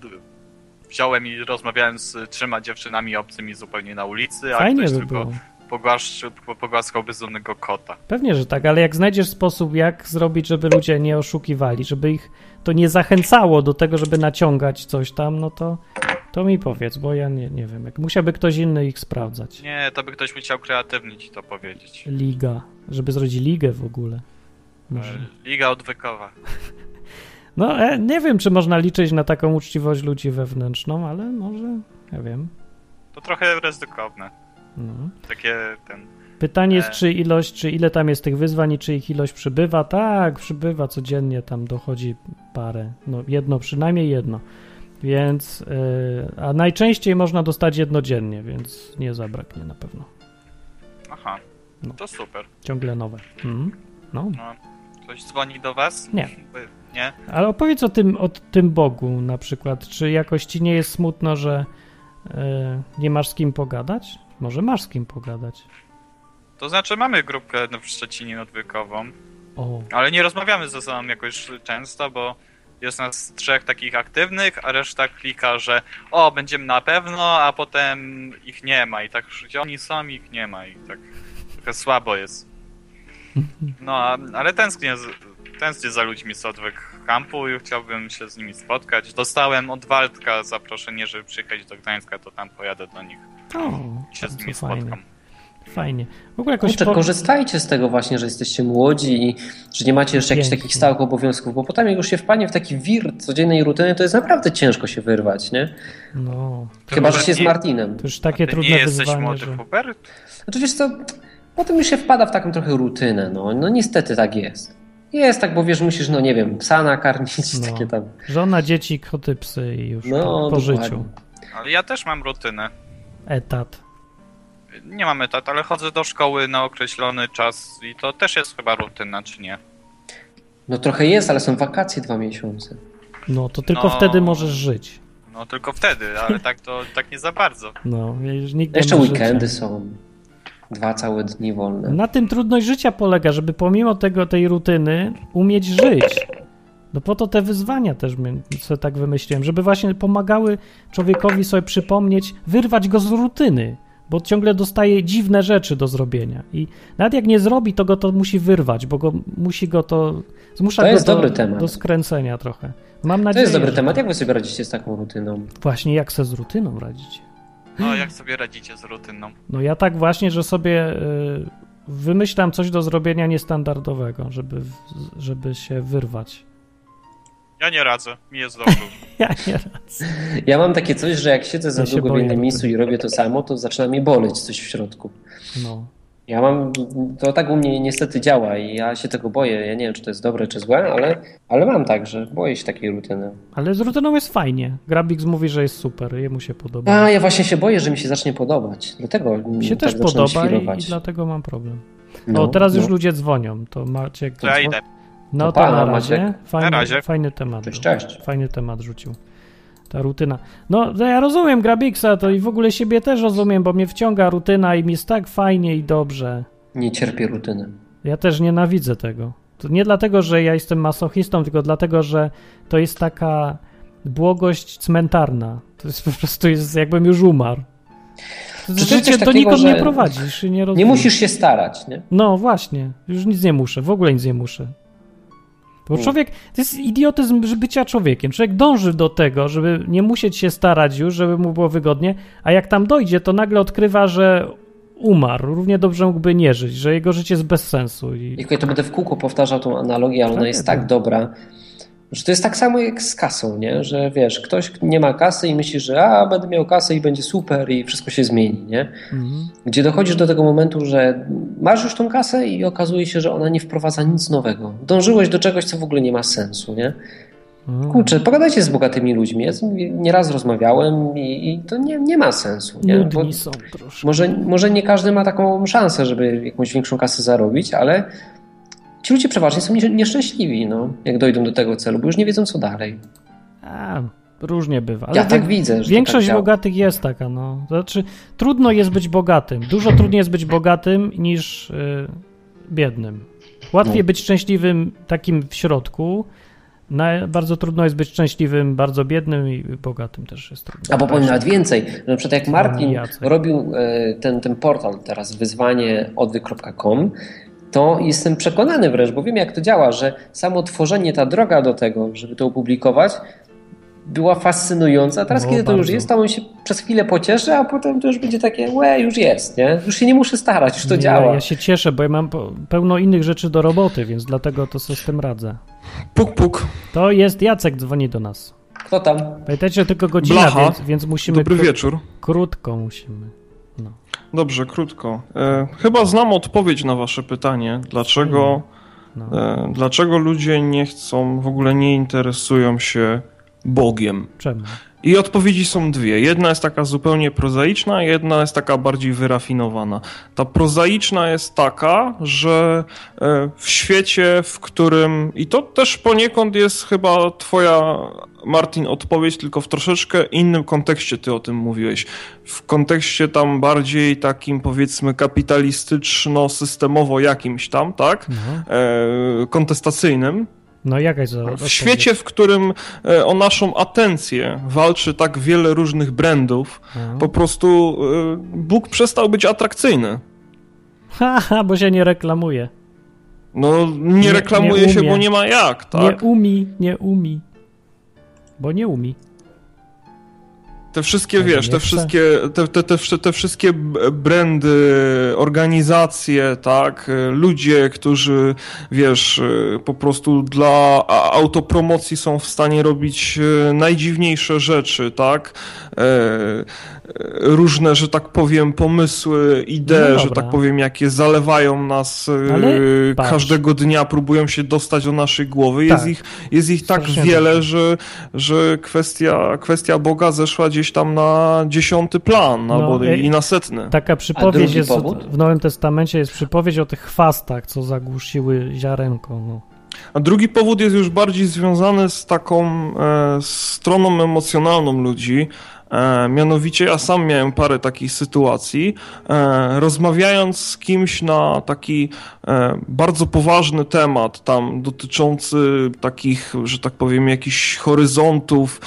wziąłem i rozmawiałem z trzema dziewczynami obcymi zupełnie na ulicy, a Fajnie ktoś by tylko było. pogłaszczył, pogłaskał bezdomnego kota. Pewnie, że tak, ale jak znajdziesz sposób, jak zrobić, żeby ludzie nie oszukiwali, żeby ich to nie zachęcało do tego, żeby naciągać coś tam, no to, to mi powiedz, bo ja nie, nie wiem. Jak musiałby ktoś inny ich sprawdzać. Nie, to by ktoś musiał kreatywnie ci to powiedzieć. Liga, żeby zrobić ligę w ogóle. Może. Liga odwykowa. No, e, nie wiem, czy można liczyć na taką uczciwość ludzi wewnętrzną, ale może, ja wiem. To trochę ryzykowne. No. Takie ten. Pytanie jest, E. czy ilość, czy ile tam jest tych wyzwań i czy ich ilość przybywa? Tak, przybywa codziennie, tam dochodzi parę, no jedno, przynajmniej jedno. Więc, yy, a najczęściej można dostać jednodziennie, więc nie zabraknie na pewno. Aha. No. To super. Ciągle nowe. Mhm. No, No. Ktoś dzwoni do was? Nie. Nie? ale opowiedz o tym, o tym Bogu na przykład. Czy jakoś ci nie jest smutno, że yy, nie masz z kim pogadać? Może masz z kim pogadać. To znaczy mamy grupkę no, w Szczecinie odwykową, O, ale nie rozmawiamy ze sobą jakoś często, bo jest nas trzech takich aktywnych, a reszta klika, że o, będziemy na pewno, a potem ich nie ma i tak, oni są, ich nie ma i tak trochę słabo jest. No, a- ale tęsknię, tęsknię za ludźmi z odwyk kampu i chciałbym się z nimi spotkać. Dostałem od Waldka zaproszenie, żeby przyjechać do Gdańska, to tam pojadę do nich o i się z nimi spotkam. Fajnie. W ogóle jakoś Kurczę, po- korzystajcie z tego właśnie, że jesteście młodzi i że nie macie jeszcze jakichś takich stałych obowiązków, bo potem jak już się wpadnie w taki wir codziennej rutyny, to jest naprawdę ciężko się wyrwać, nie? No, Chyba, że się z nie- Martinem. to już takie Ty trudne nie jesteś wyzwanie, młody że... Hubert? Znaczy wiesz co, potem już się wpada w taką trochę rutynę, no, no niestety tak jest. Jest tak, bo wiesz, musisz, no nie wiem, psa nakarmić, No. takie tam. Żona, dzieci, koty, psy i już No, po, po życiu. Ale ja też mam rutynę. Etat. Nie mam etat, ale chodzę do szkoły na określony czas i to też jest chyba rutyna, czy nie? No trochę jest, ale są wakacje dwa miesiące. No, to tylko No. wtedy możesz żyć. No tylko wtedy, ale tak to tak nie za bardzo. No, nie Jeszcze weekendy życia. są. Dwa całe dni wolne. Na tym trudność życia polega, żeby pomimo tego, tej rutyny umieć żyć. No po to te wyzwania też sobie tak wymyśliłem, żeby właśnie pomagały człowiekowi sobie przypomnieć, wyrwać go z rutyny, bo ciągle dostaje dziwne rzeczy do zrobienia i nawet jak nie zrobi, to go to musi wyrwać, bo go, musi go to, zmusza To go jest do, dobry temat. do skręcenia trochę. Mam To nadzieję, jest dobry że temat. tak. Jak wy sobie radzicie z taką rutyną? Właśnie jak se z rutyną radzicie? No jak sobie radzicie z rutyną? No ja tak właśnie, że sobie y, wymyślam coś do zrobienia niestandardowego, żeby, żeby się wyrwać. Ja nie radzę, mi jest dobrze. Ja nie radzę. Ja mam takie coś, że jak siedzę za Ja długo w jednym miejscu i robię to samo, to zaczyna mi boleć coś w środku. No. Ja mam, to tak u mnie niestety działa i ja się tego boję. Ja nie wiem, czy to jest dobre, czy złe, ale, ale mam tak, że boję się takiej rutyny. Ale z rutyną jest fajnie. Grabix mówi, że jest super, jemu się podoba. A ja właśnie się boję, że mi się zacznie podobać. Dlatego Mi się tak też podoba i, i dlatego mam problem. No, o, teraz już no. ludzie dzwonią. To Maciek. To ja idę. No To to pana, na razie. Maciek. Fajny, Na razie. fajny temat. Cześć, cześć. Fajny temat rzucił. Ta rutyna. No, to ja rozumiem Grabixa, to i w ogóle siebie też rozumiem, bo mnie wciąga rutyna i mi jest tak fajnie i dobrze. Nie cierpię rutyny. Ja też nienawidzę tego. To nie dlatego, że ja jestem masochistą, tylko dlatego, że to jest taka błogość cmentarna. To jest po prostu jest jakbym już umarł. To Czy to życie takiego, nikąd nie prowadzisz i nie Nie rozumiesz. musisz się starać, nie? No właśnie, już nic nie muszę, w ogóle nic nie muszę. Bo człowiek, to jest idiotyzm bycia człowiekiem. Człowiek dąży do tego, żeby nie musieć się starać już, żeby mu było wygodnie, a jak tam dojdzie, to nagle odkrywa, że umarł. Równie dobrze mógłby nie żyć, że jego życie jest bez sensu. I... I to będę w kółko powtarzał tą analogię, ale ona jest tak dobra, że to jest tak samo jak z kasą, nie? że wiesz, ktoś nie ma kasy i myśli, że a, będę miał kasę i będzie super i wszystko się zmieni, nie? Mhm. Gdzie dochodzisz do tego momentu, że masz już tą kasę i okazuje się, że ona nie wprowadza nic nowego. Dążyłeś do czegoś, co w ogóle nie ma sensu, nie? Mhm. Kurczę, pogadajcie z bogatymi ludźmi. Ja nieraz rozmawiałem i, i to nie, nie ma sensu. Nie? Nudni są. Może, może nie każdy ma taką szansę, żeby jakąś większą kasę zarobić, ale ci ludzie przeważnie są nieszczęśliwi, no, jak dojdą do tego celu, bo już nie wiedzą, co dalej. A, różnie bywa. Ale ja tak widzę. Że większość tak bogatych jest taka, no. Znaczy, trudno jest być bogatym. Dużo trudniej jest być bogatym niż yy, biednym. Łatwiej no. być szczęśliwym takim w środku. Na, bardzo trudno jest być szczęśliwym, bardzo biednym i bogatym też jest trudno. A bo powiem nawet więcej. Na przykład jak Martin robił e, ten, ten portal teraz, wyzwanie odwy.com, to jestem przekonany wręcz, bo wiem jak to działa, że samo tworzenie, ta droga do tego, żeby to opublikować, była fascynująca. A teraz, no, kiedy to już jest, to on się przez chwilę pocieszy, a potem to już będzie takie, łe, już jest, nie? Już się nie muszę starać, już to nie, działa. Ja się cieszę, bo ja mam pełno innych rzeczy do roboty, więc dlatego to sobie z tym radzę. Puk, puk. To jest Jacek, dzwoni do nas. Kto tam? Pamiętajcie, tylko godzina, więc, więc musimy... Dobry wieczór. Krótko musimy. Dobrze, krótko. E, chyba znam odpowiedź na wasze pytanie. Dlaczego, no. e, dlaczego ludzie nie chcą, w ogóle nie interesują się Bogiem? Czemu? I odpowiedzi są dwie. Jedna jest taka zupełnie prozaiczna, jedna jest taka bardziej wyrafinowana. Ta prozaiczna jest taka, że e, w świecie, w którym, i to też poniekąd jest chyba twoja, Martin, odpowiedź, tylko w troszeczkę innym kontekście ty o tym mówiłeś. W kontekście tam bardziej takim, powiedzmy, kapitalistyczno-systemowo jakimś tam, tak? Mhm. E, kontestacyjnym no jakaś W świecie, w którym e, o naszą atencję walczy tak wiele różnych brandów, no. po prostu e, Bóg przestał być atrakcyjny. Haha, bo się nie reklamuje. No, nie, nie reklamuje nie się, bo nie ma jak, tak? Nie umi, nie umi. Bo nie umi. Te wszystkie, wiesz, te wszystkie, te, te, te, te, wszystkie brandy, organizacje, tak, ludzie, którzy, wiesz, po prostu dla autopromocji są w stanie robić e, najdziwniejsze rzeczy, tak, e, różne, że tak powiem, pomysły, idee, no że tak powiem, jakie zalewają nas e, Ale każdego dnia, próbują się dostać do naszej głowy. Tak. Jest ich, jest ich tak wiele, że, że kwestia, kwestia Boga zeszła gdzieś tam na dziesiąty plan no, albo i na setny. Taka przypowiedź jest, powód? w Nowym Testamencie jest przypowiedź o tych chwastach, co zagłuszyły ziarenko. No. A drugi powód jest już bardziej związany z taką e, stroną emocjonalną ludzi, E, mianowicie ja sam miałem parę takich sytuacji. E, rozmawiając z kimś na taki e, bardzo poważny temat, tam dotyczący takich, że tak powiem, jakichś horyzontów,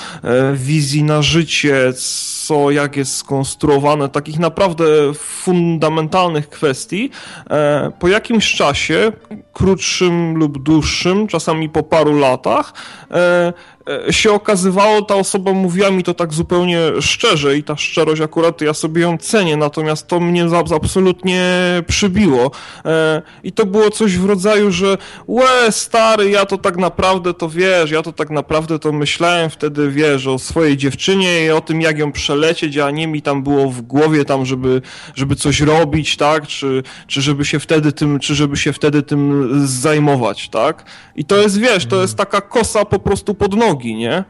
wizji na życie, co, jak jest skonstruowane, takich naprawdę fundamentalnych kwestii, po jakimś czasie, krótszym lub dłuższym, czasami po paru latach, E, się okazywało, ta osoba mówiła mi to tak zupełnie szczerze i ta szczerość akurat ja sobie ją cenię, natomiast to mnie absolutnie przybiło. E, I to było coś w rodzaju, że łe, stary, ja to tak naprawdę to wiesz, ja to tak naprawdę to myślałem wtedy, wiesz, o swojej dziewczynie i o tym, jak ją przelecieć, a nie mi tam było w głowie tam, żeby, żeby coś robić, tak, czy, czy żeby się wtedy tym, czy żeby się wtedy tym zajmować, tak. I to jest, wiesz, to jest taka kosa po prostu pod nogi nogi, nie?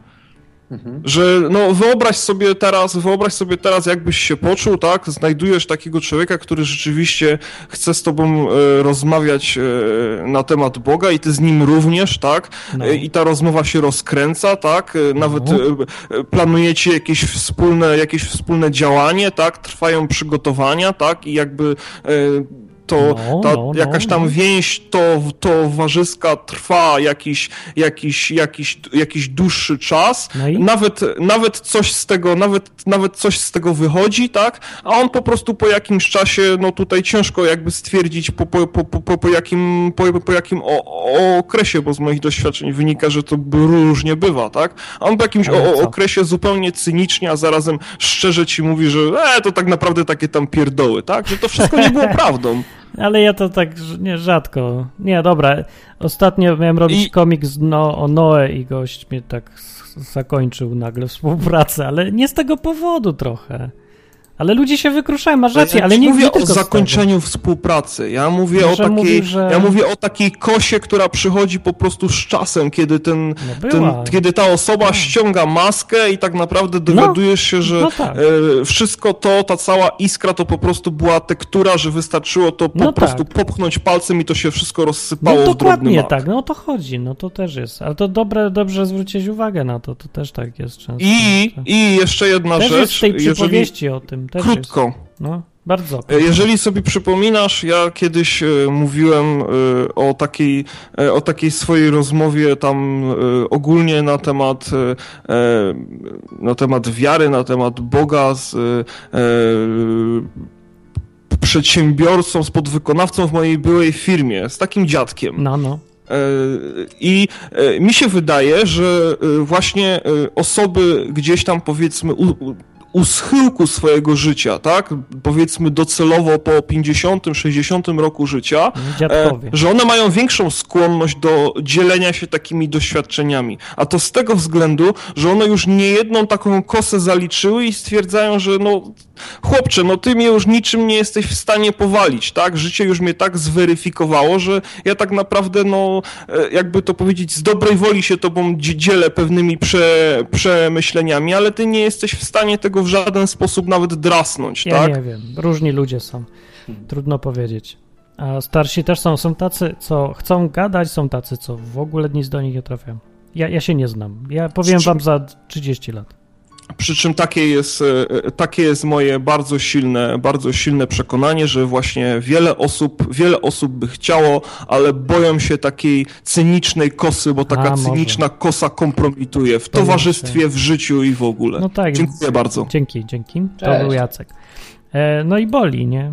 Mhm. Że no wyobraź sobie teraz, wyobraź sobie teraz, jakbyś się poczuł, tak? Znajdujesz takiego człowieka, który rzeczywiście chce z tobą e, rozmawiać e, na temat Boga i ty z nim również, tak? No. E, I ta rozmowa się rozkręca, tak? E, nawet no. planujecie jakieś wspólne, jakieś wspólne działanie, tak? Trwają przygotowania, tak? I jakby to No, ta no, no, jakaś tam no. więź to, towarzyska trwa jakiś, jakiś, jakiś, jakiś dłuższy czas. No i? Nawet, nawet coś z tego, nawet, nawet coś z tego wychodzi, tak? A on po prostu po jakimś czasie, no tutaj ciężko jakby stwierdzić po, po, po, po, po jakim, po, po jakim o, o okresie, bo z moich doświadczeń wynika, że to różnie bywa, tak? A on po jakimś o, o okresie zupełnie cynicznie, a zarazem szczerze ci mówi, że e, to tak naprawdę takie tam pierdoły, tak? Że to wszystko nie było prawdą. Ale ja to tak nie, rzadko. Nie, dobra. Ostatnio miałem robić I- komiks no, o Noe i gość mnie tak zakończył nagle współpracę, ale nie z tego powodu trochę. Ale ludzie się wykruszają, masz rację, ja ale nie mówię o zakończeniu współpracy. Ja mówię Że o takiej, że- ja mówię o takiej kosie, która przychodzi po prostu z czasem, kiedy ten, No ten kiedy ta osoba ściąga maskę i tak naprawdę dowiadujesz się, że no tak. e, wszystko to, ta cała iskra to po prostu była tektura, że wystarczyło to po No prostu tak. popchnąć palcem i to się wszystko rozsypało No dokładnie tak, no o to chodzi, no to też jest. Ale to dobre, dobrze zwrócić uwagę na to, to też tak jest często. I, I jeszcze jedna też rzecz, jest w tej jeżeli przypowieści o tym, też krótko. jest. No, bardzo. E, Jeżeli sobie przypominasz, ja kiedyś e, mówiłem e, o takiej, o takiej swojej rozmowie tam ogólnie na temat, na temat wiary, na temat Boga z przedsiębiorcą, z podwykonawcą w mojej byłej firmie, z takim dziadkiem. No, no. I mi się wydaje, że właśnie osoby gdzieś tam powiedzmy u, schyłku swojego życia, tak? Powiedzmy docelowo po 50, 60 roku życia, e, Dziadkowie. że one mają większą skłonność do dzielenia się takimi doświadczeniami. A to z tego względu, że one już niejedną taką kosę zaliczyły i stwierdzają, że no chłopcze, no ty mnie już niczym nie jesteś w stanie powalić, tak? Życie już mnie tak zweryfikowało, że ja tak naprawdę, no e, jakby to powiedzieć, z dobrej woli się tobą dzie- dzielę pewnymi prze, przemyśleniami, ale ty nie jesteś w stanie tego w żaden sposób nawet drasnąć, Ja tak? nie wiem, różni ludzie są. Trudno powiedzieć. A starsi też są. Są tacy, co chcą gadać, są tacy, co w ogóle nic do nich nie trafiają. Ja, ja się nie znam. Ja powiem wam za 30 lat. Przy czym takie jest, e, takie jest moje bardzo silne, bardzo silne przekonanie, że właśnie wiele osób, wiele osób by chciało, ale boją się takiej cynicznej kosy, bo taka A, może. cyniczna kosa kompromituje w To towarzystwie, w życiu i w ogóle. No tak. Dziękuję bardzo. Dzięki, dzięki. To Cześć. był Jacek. E, no i boli, nie?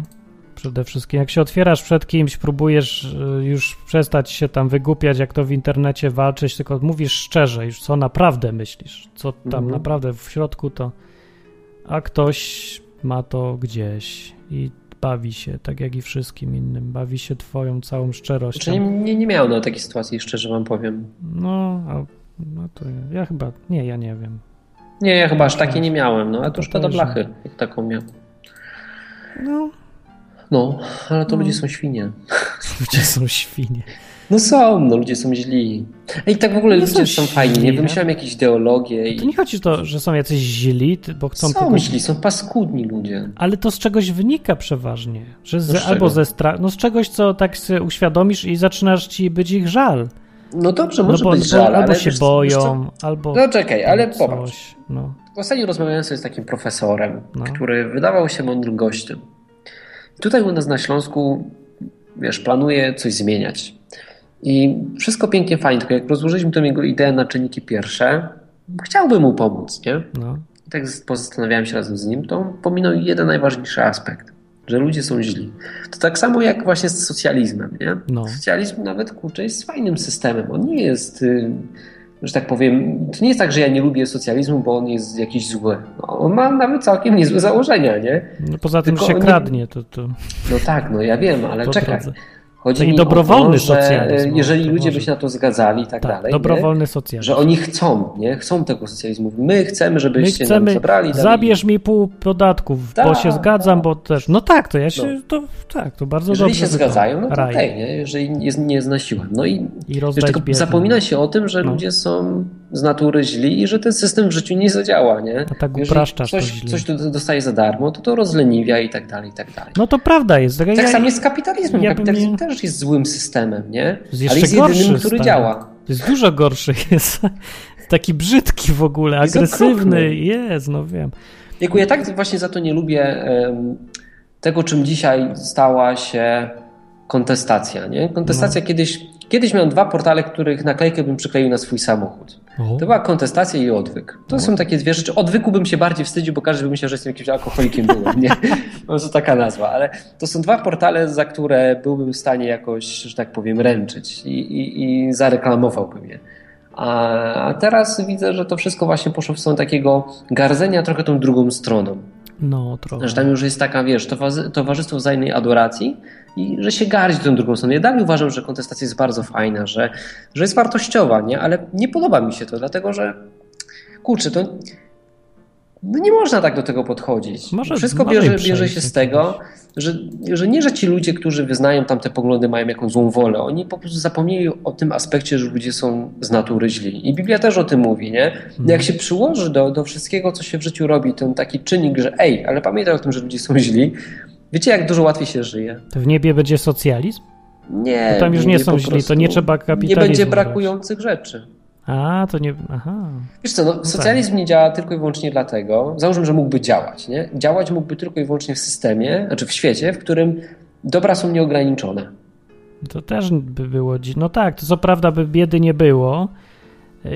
Przede wszystkim. Jak się otwierasz przed kimś, próbujesz e, już przestać się tam wygłupiać, jak to w internecie walczyć, tylko mówisz szczerze już, co naprawdę myślisz, co tam Mhm. naprawdę w środku to... A ktoś ma to gdzieś i bawi się, tak jak i wszystkim innym. Bawi się twoją całą szczerością. Znaczy, nie, nie, miałem na takiej sytuacji, szczerze wam powiem. No, a, no to ja chyba... Nie, ja nie wiem. Nie, ja chyba aż takiej nie miałem, no, a to To szkoda też blachy, jak taką miał. No, No, ale to No. ludzie są świnie. ludzie są świnie. No są, no ludzie są źli. I tak w ogóle Nie ludzie są są fajni, nie no. wymyślałem jakieś ideologie To i nie chodzi o to, że są jacyś źli, bo chcą są kogoś... źli, są paskudni ludzie. Ale to z czegoś wynika przeważnie. Że z, No z albo ze strachu, no z czegoś, co tak sobie uświadomisz i zaczynasz ci być ich żal. No dobrze, No może bo, być żal, albo ale się wiesz, boją, Wiesz albo? No czekaj, ale coś, popatrz. No. Ostatnio rozmawiałem sobie z takim profesorem, No. który wydawał się mądrym gościem. Tutaj u nas na Śląsku, wiesz, planuje coś zmieniać. I wszystko pięknie, fajnie, tylko jak rozłożyliśmy tę jego ideę na czynniki pierwsze, chciałbym mu pomóc, nie? No. I tak pozastanawiałem się razem z nim, to pominął jeden najważniejszy aspekt, że ludzie są źli. To tak samo jak właśnie z socjalizmem, nie? No. Socjalizm nawet, kurczę, jest fajnym systemem. On nie jest, y, że tak powiem, to nie jest tak, że ja nie lubię socjalizmu, bo on jest jakiś zły. No, on ma nawet całkiem niezłe założenia, nie? no poza tym, Tylko że się nie- kradnie, to, to No tak, no ja wiem, ale czekaj. drodze. Chodzi Taki mi dobrowolny to, że socjalizm, no, jeżeli ludzie może. by się na to zgadzali i tak, Tak, dalej, dobrowolny socjalizm. nie? że oni chcą, nie? Chcą tego socjalizmu. My chcemy, My żebyście chcemy, nam zabrali. zabierz mi pół podatków, bo Tak, się zgadzam, tak. bo też, no tak, to ja się, No. to tak, to bardzo Jeżeli dobrze się wygląda. zgadzają, no to okej, nie? jeżeli nie, nie znosiłem. No i I tylko zapomina się o tym, że No. ludzie są z natury źli i że ten system w życiu nie zadziała, nie? A tak Jeżeli upraszczasz to coś, źle. coś tu dostaje za darmo, to to rozleniwia i tak dalej, i tak dalej. No to prawda jest. tak ja, samo jest z kapitalizmem. ja Kapitalizm nie- też jest złym systemem, nie? jest Ale jest gorszy, jedynym, który stary. działa. To jest dużo gorszy. Jest taki brzydki w ogóle, Jest agresywny. Jest, no wiem. Jaku ja tak właśnie za to nie lubię em, tego, czym dzisiaj stała się kontestacja. Nie? Kontestacja kiedyś, kiedyś miałem dwa portale, których naklejkę bym przykleił na swój samochód. O. To była kontestacja i odwyk. To są takie dwie rzeczy. Odwyku bym się bardziej wstydził, bo każdy by myślał, że jestem jakimś alkoholikiem byłem. Nie? Po prostu taka nazwa. Ale to są dwa portale, za które byłbym w stanie jakoś, że tak powiem, ręczyć i, i, i zareklamowałbym je. A, teraz widzę, że to wszystko właśnie poszło w stronę takiego gardzenia trochę tą drugą stroną. No, trochę. Że tam już jest taka, wiesz, towarzy- towarzystwo wzajemnej adoracji i że się gardzi tą drugą stroną. Ja dalej uważam, że kontestacja jest bardzo fajna, że, że jest wartościowa, nie? ale nie podoba mi się to, dlatego że kurczę, to no nie można tak do tego podchodzić. Może Wszystko bierze, bierze się z tego, że, że nie, że ci ludzie, którzy wyznają tamte poglądy, mają jakąś złą wolę. Oni po prostu zapomnieli o tym aspekcie, że ludzie są z natury źli. I Biblia też o tym mówi, nie? Jak się przyłoży do, do wszystkiego, co się w życiu robi, ten taki czynnik, że ej, ale pamiętaj o tym, że ludzie są źli. Wiecie, jak dużo łatwiej się żyje? To w niebie będzie socjalizm? Nie. Bo tam już nie są po źli, to nie trzeba Nie kapitalizmu będzie brać. brakujących rzeczy. A, to nie... Aha. Wiesz co, no, socjalizm nie działa tylko i wyłącznie dlatego, załóżmy, że mógłby działać, nie? Działać mógłby tylko i wyłącznie w systemie, znaczy w świecie, w którym dobra są nieograniczone. To też by było... No tak, to co prawda by biedy nie było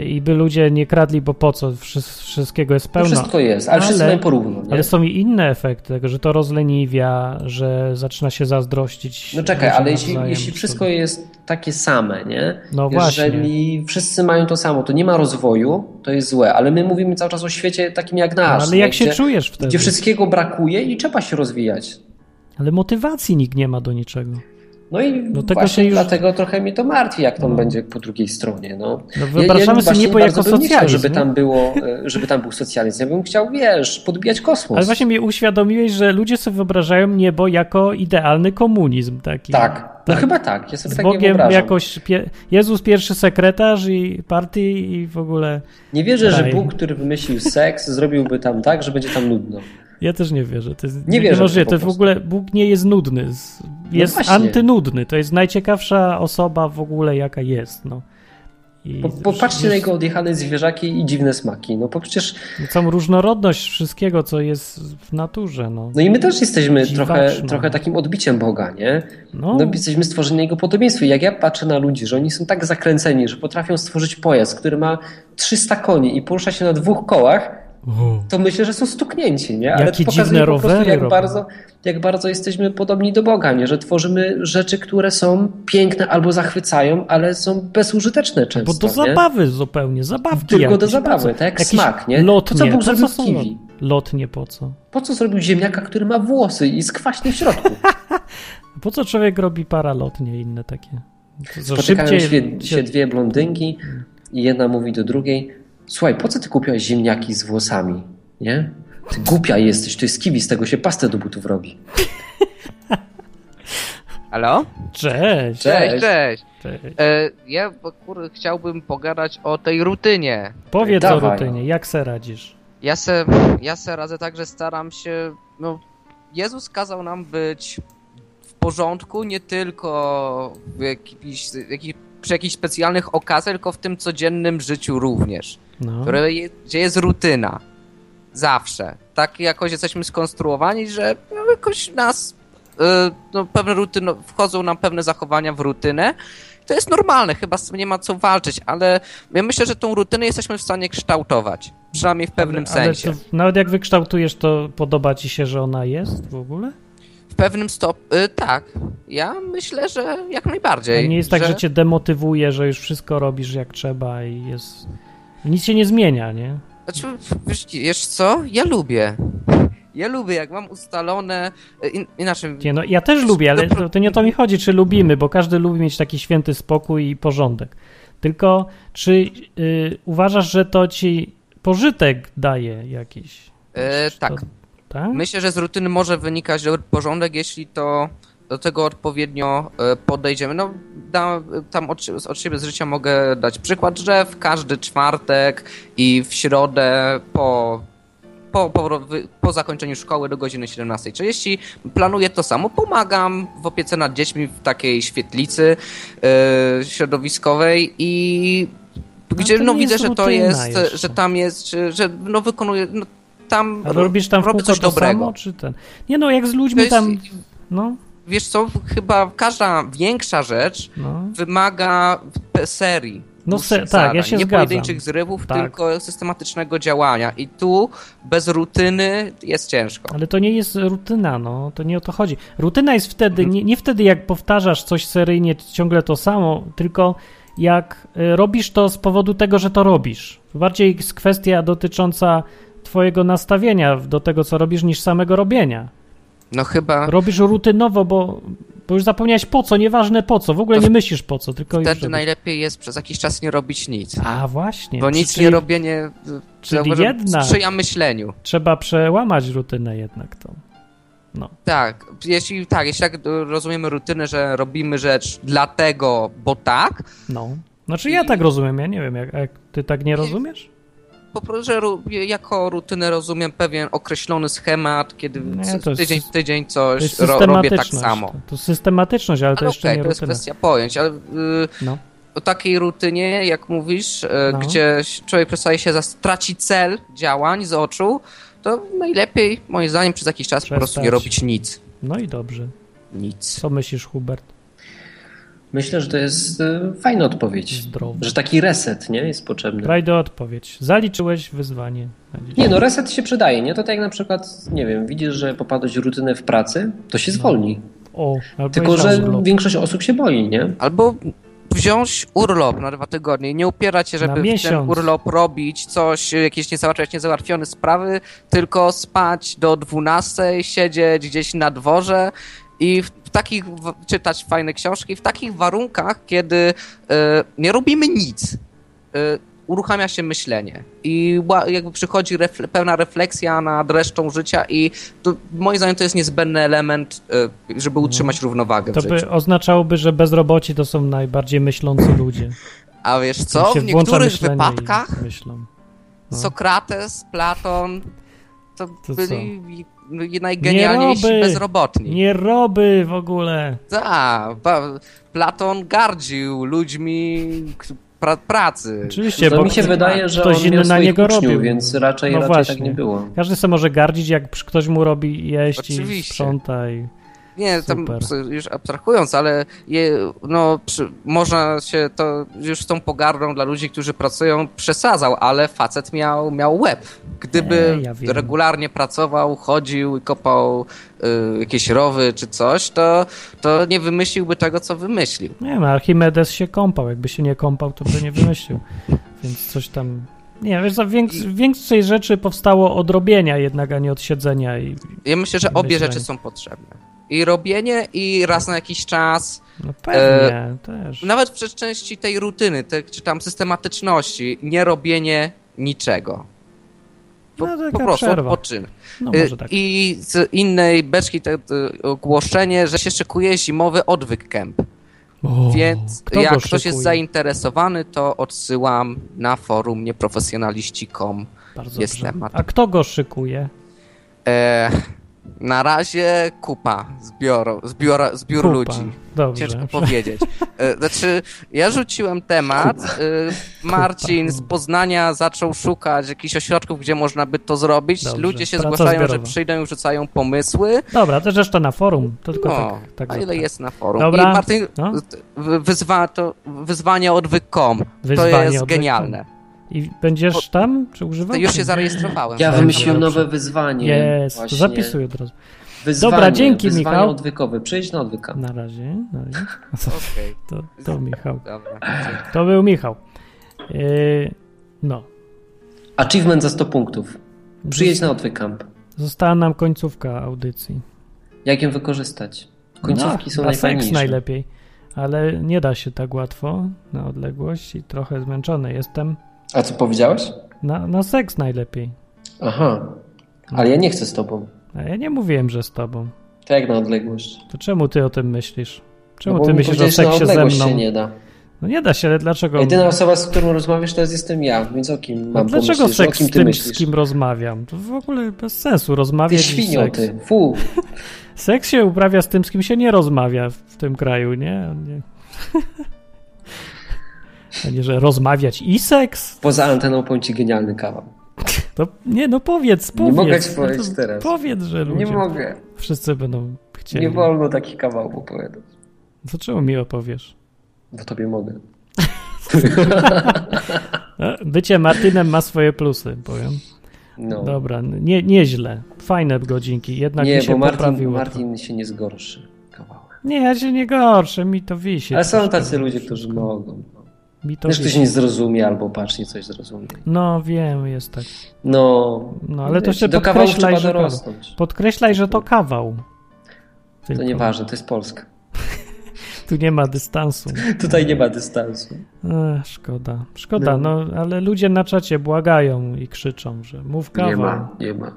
i by ludzie nie kradli, bo po co? Wszy- Wszystkiego jest pełno. wszystko jest, ale, wszyscy Ale- mają porówno, nie? Ale są i inne efekty tego, że to rozleniwia, że zaczyna się zazdrościć. No czekaj, ale jeśli, jeśli wszystko jest takie same, nie? No właśnie. Jeżeli wszyscy mają to samo, to nie ma rozwoju, to jest złe, ale my mówimy cały czas o świecie takim jak No, nasz. ale nie? jak się gdzie, czujesz wtedy? Gdzie wszystkiego brakuje i trzeba się rozwijać. Ale motywacji nikt nie ma do niczego. No i No właśnie już- dlatego trochę mnie to martwi, jak tam No. będzie po drugiej stronie. No. No wyobrażamy sobie właśnie niebo bardzo jako bym nie chciał, socjalizm. żeby nie? tam, było, e, żeby tam był socjalizm. Ja bym chciał, wiesz, podbijać kosmos. Ale właśnie mi uświadomiłeś, że ludzie sobie wyobrażają niebo jako idealny komunizm taki. Tak, no Tak. chyba tak. Ja sobie Z tak nie Bogiem jakoś pie... Jezus pierwszy sekretarz i partii i w ogóle... Nie wierzę, że Raj. Bóg, który wymyślił seks, zrobiłby tam tak, że będzie tam nudno. Ja też nie wierzę. To jest Nie wierzę w to w ogóle Bóg nie jest nudny. Z- Jest właśnie. antynudny. To jest najciekawsza osoba w ogóle, jaka jest. No. I Po, popatrzcie na jego odjechane zwierzaki i dziwne smaki. No bo przecież, Całą różnorodność wszystkiego, co jest w naturze. No. no i my też jesteśmy trochę, Dziwaczne. trochę takim odbiciem Boga, nie? No, No, jesteśmy stworzeni jego podobieństwie. Jak ja patrzę na ludzi, że oni są tak zakręceni, że potrafią stworzyć pojazd, który ma 300 koni i porusza się na dwóch kołach. To myślę, że są stuknięci, nie? Ale Jakie to pokazuje dziwne po prostu, rowery jak robią. bardzo, jak bardzo jesteśmy podobni do Boga, nie? Że tworzymy rzeczy, które są piękne albo zachwycają, ale są bezużyteczne Bo często, do nie? zabawy zupełnie, zabawki Tylko jakieś, do zabawy, tak jak smak, nie? Lotnie, Po co Bóg zrobił kiwi? lot- Lotnie po co? Po co zrobił ziemniaka, który ma włosy i skwaśnie w środku? Po co człowiek robi paralotnie inne takie? Spotykają szybciej się, się dwie blondynki i jedna mówi do drugiej Słuchaj, po co ty kupiłaś ziemniaki z włosami? Nie? Ty głupia jesteś, to jest kiwi, z tego się pastę do butów robi. Halo? Cześć. Cześć. Cześć. Cześć. E, ja kur, chciałbym pogadać o tej rutynie. Powiedz Dawaj. o rutynie, jak se radzisz? Ja se, ja se radzę tak, że staram się. No, Jezus kazał nam być w porządku nie tylko w przy jakichś specjalnych okazjach, tylko w tym codziennym życiu również. No. Które je, gdzie jest rutyna. Zawsze. Tak jakoś jesteśmy skonstruowani, że no, jakoś nas. y, no, pewne rutyny, wchodzą nam pewne zachowania w rutynę. To jest normalne, chyba z tym nie ma co walczyć, ale ja myślę, że tą rutynę jesteśmy w stanie kształtować. Przynajmniej w pewnym ale sensie. To, nawet jak wykształtujesz, to podoba ci się, że ona jest w ogóle? W pewnym stopniu. Y, tak. Ja myślę, że jak A najbardziej. nie jest tak, że cię demotywuje, że już wszystko robisz jak trzeba i jest... Nic się nie zmienia, nie? Znaczy, wiesz, wiesz co? Ja lubię. Ja lubię, jak mam ustalone. y, In, inaczej. Nie, no ja też lubię, ale to, to nie o to mi chodzi, czy lubimy, bo każdy lubi mieć taki święty spokój i porządek. Tylko czy y, uważasz, że to ci pożytek daje jakiś? E, tak. To, tak? Myślę, że z rutyny może wynikać dobry porządek, jeśli to do tego odpowiednio e, podejdziemy. No, da, tam od, od siebie z życia mogę dać przykład, że w każdy czwartek i w środę po, po, po, po zakończeniu szkoły do godziny 17.30 planuję to samo. Pomagam w opiece nad dziećmi w takiej świetlicy e, środowiskowej i gdzie no nie widzę, że to jest, jeszcze. że tam jest, że, że no wykonuję, no, tam A robisz tam w robię coś dobrego. samo, czy ten? Nie no, jak z ludźmi jest- tam... No, wiesz co, chyba każda większa rzecz No, wymaga serii. No se- tak, ja się Nie zgadzam. pojedynczych zrywów, Tak. tylko systematycznego działania. I tu bez rutyny jest ciężko. ale to nie jest rutyna, no, to nie o to chodzi. Rutyna jest wtedy, nie, nie wtedy jak powtarzasz coś seryjnie, ciągle to samo, tylko jak y, robisz to z powodu tego, że to robisz. Bardziej jest kwestia dotycząca twojego nastawienia do tego, co robisz, niż samego robienia. No chyba Robisz rutynowo, bo, bo już zapomniałeś po co, nieważne po co, w ogóle To nie myślisz po co, tylko już wtedy robisz. najlepiej jest przez jakiś czas nie robić nic. A właśnie. Bo nic czyli nie robienie czyli zauważam, jednak. sprzyja myśleniu. Trzeba przełamać rutynę jednak to. No. Tak, jeśli tak, jeśli tak rozumiemy rutynę, że robimy rzecz dlatego, bo tak, No. Znaczy ja tak rozumiem, ja nie wiem, jak, jak ty tak nie rozumiesz? Po prostu, że jako rutynę rozumiem pewien określony schemat, kiedy Nie, tydzień w tydzień coś ro, robię tak samo. To, to systematyczność, ale to Ale jeszcze nie to jest rutyna. kwestia pojęć, ale y, No. o takiej rutynie, jak mówisz, y, No. gdzie człowiek przestaje się, traci cel działań z oczu, to najlepiej, moim zdaniem, przez jakiś czas po prostu nie Przestać. robić nic. no i dobrze. Nic. Co myślisz, Hubert? Myślę, że to jest e, fajna odpowiedź. Zdrowo. Że taki reset, nie? Jest potrzebny. Frajdo, odpowiedź. Zaliczyłeś wyzwanie. Nie no, reset się przydaje, nie? To tak jak na przykład, nie wiem, widzisz, że popadłeś w rutynę w pracy, to się zwolni. O, albo Tylko, że urlop. większość osób się boi, nie? Albo wziąć urlop na dwa tygodnie i nie upierać się, żeby w ten urlop robić coś, jakieś nie załatwiać niezałatwione sprawy, tylko spać do 12, siedzieć gdzieś na dworze i takich, czytać fajne książki, w takich warunkach, kiedy e, nie robimy nic, e, uruchamia się myślenie i jakby przychodzi refle- pełna refleksja nad resztą życia i to, moim zdaniem to jest niezbędny element, e, żeby utrzymać równowagę To by oznaczałoby, że bezroboci to są najbardziej myślący ludzie. A wiesz co, w niektórych wypadkach Myślą. No. Sokrates, Platon to, To byli i- najgenialniejsi Nie roby. bezrobotni. Nie roby w ogóle. Tak, Platon gardził ludźmi pra, pracy. Oczywiście, To bo mi się wydaje, że ktoś on inny na niego uczniów, robił. więc raczej, No raczej właśnie. tak nie było. każdy sobie może gardzić, jak ktoś mu robi jeść i Oczywiście. sprząta i... Nie, tam Super. s- już abstrahując, ale je, no, przy, można się to już z tą pogardą dla ludzi, którzy pracują, przesadzał, ale facet miał, miał łeb. Gdyby Nie, ja regularnie pracował, chodził i kopał y, jakieś rowy czy coś, to, to nie wymyśliłby tego, co wymyślił. Nie wiem, Archimedes się kąpał. Jakby się nie kąpał, to by nie wymyślił. Więc coś tam... Nie, wiesz, za więks- więcej rzeczy powstało od robienia jednak, a nie od siedzenia i... Ja myślę, że obie Myślenie. rzeczy są potrzebne. I robienie, i raz na jakiś czas, No pewnie, też. nawet w części tej rutyny, te, czy tam systematyczności, nie robienie niczego. Po, No, po prostu przerwa. odpoczynek. No może tak. I z innej beczki te, te ogłoszenie, że się szykuje zimowy odwyk. O, Więc jak ktoś jest zainteresowany, to odsyłam na forum nieprofesjonaliści.com. Bardzo jest dobrze. temat. A kto go szykuje? E, na razie kupa zbioro, zbiora, zbiór Kupa. ludzi. Dobrze. Ciężko powiedzieć. E, Znaczy, ja rzuciłem temat. e, Marcin z Poznania zaczął szukać jakichś ośrodków, gdzie można by to zrobić. Dobrze, Ludzie się praca zgłaszają, zbiorowa. że przyjdą i rzucają pomysły. Dobra, to reszta na forum. To tylko No, tak, tak a ile tak. jest na forum? Dobra, I Martin, no. wyzwa, to wyzwanie od wykom. To jest genialne. I będziesz tam, czy To używał? już się zarejestrowałem. Ja wymyśliłem nowe wyzwanie. Jest, to właśnie. zapisuj od razu. Wyzwanie, Dobra, dzięki, wyzwanie Michał. odwykowe. Przyjdź na odwyka. Na razie. Na razie. To, to Michał. dobra. To był Michał. Yy, no. Achievement za 100 punktów. Przyjedź na odwykamp. Została nam końcówka audycji. Jak ją wykorzystać? Końcówki no, są na seks najlepiej. Ale nie da się tak łatwo na odległość i trochę zmęczony jestem. A co powiedziałeś? Na, na seks najlepiej. Aha. Ale ja nie chcę z tobą. A ja nie mówiłem, że z tobą. To jak na odległość? To czemu ty o tym myślisz? Czemu No ty myślisz o seksie ze mną? się nie da. No nie da się, ale dlaczego? Jedyna osoba, z którą rozmawiasz, teraz jestem ja, więc o kim No mam dlaczego pomyśleć? O seks z ty tym, myślisz? z kim rozmawiam? To w ogóle bez sensu Ty rozmawiać i świnio, seks. ty. Fu. Seks się uprawia z tym, z kim się nie rozmawia w tym kraju, nie? nie. A nie, że rozmawiać i seks? Poza anteną powiem ci genialny kawał. To nie, no powiedz, Nie powiedz. mogę ci No powiedzieć to teraz. Powiedz, że ludzie. Nie mogę. Wszyscy będą chcieli. Nie wolno takich kawałków opowiadać. To czemu mi opowiesz? Bo tobie mogę. No, Bycie Martinem ma swoje plusy, powiem. No. Dobra, nie, nieźle. Fajne godzinki, jednak nie, mi się bo Martin, poprawiło. Martin się nie zgorszy kawałek. Nie, ja się nie gorszę, mi to wisi. Ale są tacy ludzie, którzy mogą. Mi to Wiesz, ktoś nie zrozumie albo pacznie coś zrozumie. No wiem, jest tak. No, No, ale to się do podkreślaj, że. Podkreślaj, że to kawał. To Tylko. nieważne, to jest Polska. Tu nie ma dystansu. Tutaj nie ma dystansu. Ech, szkoda. Szkoda, no. ale ludzie na czacie błagają i krzyczą, że mów kawał. Nie ma, nie ma.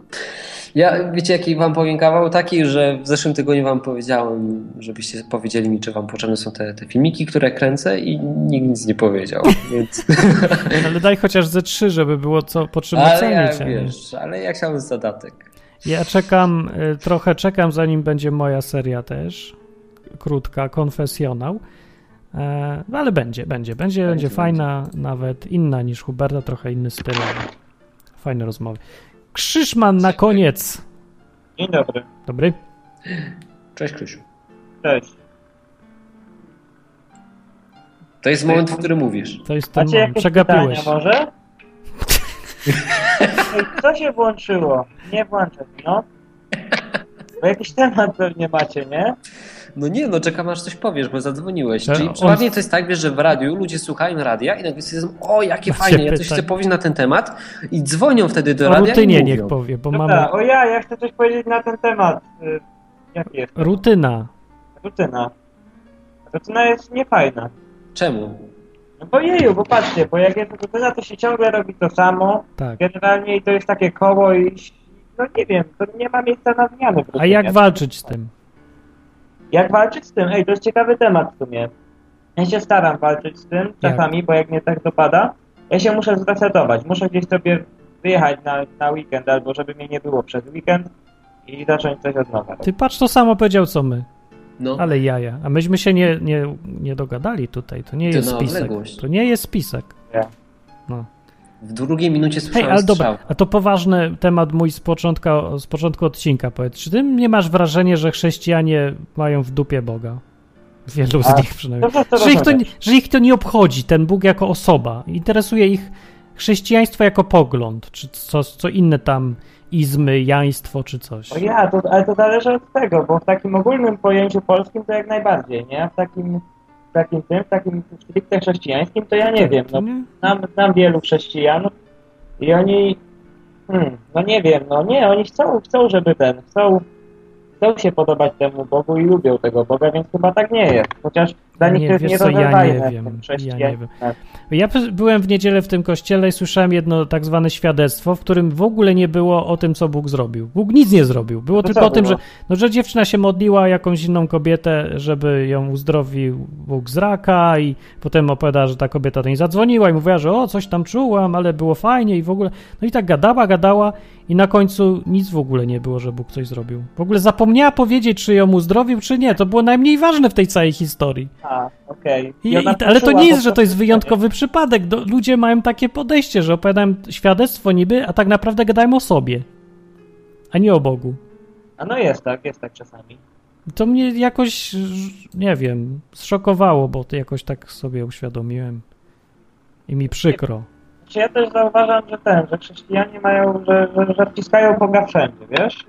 Ja, wiecie jaki wam powiem kawał? Taki, że w zeszłym tygodniu wam powiedziałem, żebyście powiedzieli mi, czy wam potrzebne są te, te filmiki, które kręcę i nikt nic nie powiedział, więc... Ale daj chociaż ze trzy, żeby było co, po czym ale ja, ocenić. wiesz, ale ja chciałem zadatek. Ja czekam, y, trochę czekam, zanim będzie moja seria też. Krótka, konfesjonał. E, no ale będzie, będzie, będzie, będzie fajna, nawet inna niż Huberta, trochę inny styl. ale Fajne rozmowy. Krzyszman na koniec. Dzień dobry. Dobry? Cześć Krzysiu. Cześć. To jest moment, w którym mówisz. To jest ten Macie moment. Przegapiłeś. może? Co się włączyło? Nie włączę, no. Bo jakiś temat pewnie macie, nie? No nie, no czekam aż coś powiesz, bo zadzwoniłeś. Czyli on- przeważnie to jest tak, wiesz, że w radiu ludzie słuchają radia i nagle stwierdzą, o jakie Macie fajnie, ja coś chcę powiedzieć na ten temat i dzwonią wtedy do O radia rutynie i niech powie, bo Dobra, mamy o ja, ja chcę coś powiedzieć na ten temat. Y, Jaki jest? rutyna. Rutyna. Rutyna jest niefajna. Czemu? No bo jeju, bo patrzcie, bo jak jest rutyna, to się ciągle robi to samo. Tak. Generalnie i to jest takie koło i no nie wiem, to nie ma miejsca na zmiany. w A jak walczyć z tym? Jak walczyć z tym? Ej, to jest ciekawy temat w sumie. Ja się staram walczyć z tym czasami, bo jak mnie tak dopada, ja się muszę zresetować. Muszę gdzieś sobie wyjechać na, na weekend, albo żeby mnie nie było przez weekend i zacząć coś od nowa. Ty patrz, to samo powiedział co my. No, Ale jaja. A myśmy się nie, nie, nie dogadali tutaj. To nie Ty jest spisek. odległość. To nie jest spisek. W drugiej minucie Hej, słyszałem ale dobra, a to poważny temat mój z, początka, z początku odcinka. Powiedz, czy ty nie masz wrażenia, że chrześcijanie mają w dupie Boga? Wielu z A, nich przynajmniej. Dobrze, to Że ich, to, że ich to nie obchodzi, ten Bóg jako osoba. Interesuje ich chrześcijaństwo jako pogląd, czy co, co inne tam izmy, jaństwo, czy coś. O ja, to, ale to zależy od tego, bo w takim ogólnym pojęciu polskim to jak najbardziej, nie? W takim, takim tym, takim stricte chrześcijańskim to ja nie wiem. No, znam, znam wielu chrześcijan i oni, hmm, no nie wiem, no nie, oni chcą, chcą, żeby ten, chcą, chcą się podobać temu Bogu i lubią tego Boga, więc chyba tak nie jest. Chociaż dla Nie, wiesz co, ja nie wiem, w tym ja chrześcijaństwie. Ja byłem w niedzielę w tym kościele i słyszałem jedno tak zwane świadectwo, w którym w ogóle nie było o tym, co Bóg zrobił. Bóg nic nie zrobił. Było To tylko co o tym, że, no, że dziewczyna się modliła jakąś inną kobietę, żeby ją uzdrowił Bóg z raka i potem opowiadała, że ta kobieta do niej zadzwoniła i mówiła, że o, coś tam czułam, ale było fajnie i w ogóle. No i tak gadała, gadała i na końcu nic w ogóle nie było, że Bóg coś zrobił. W ogóle zapomniała powiedzieć, czy ją uzdrowił, czy nie. To było najmniej ważne w tej całej historii. A, okej. I, ale to nie jest, że to jest wyjątkowy przypadek. Do, ludzie mają takie podejście, że opowiadają świadectwo niby, a tak naprawdę gadają o sobie, a nie o Bogu. A no jest tak, jest tak czasami. To mnie jakoś, nie wiem, zszokowało, bo to jakoś tak sobie uświadomiłem. I mi przykro. Czy ja też zauważam, że ten, że chrześcijanie mają, że, że, że wciskają Boga wszędzie, wiesz?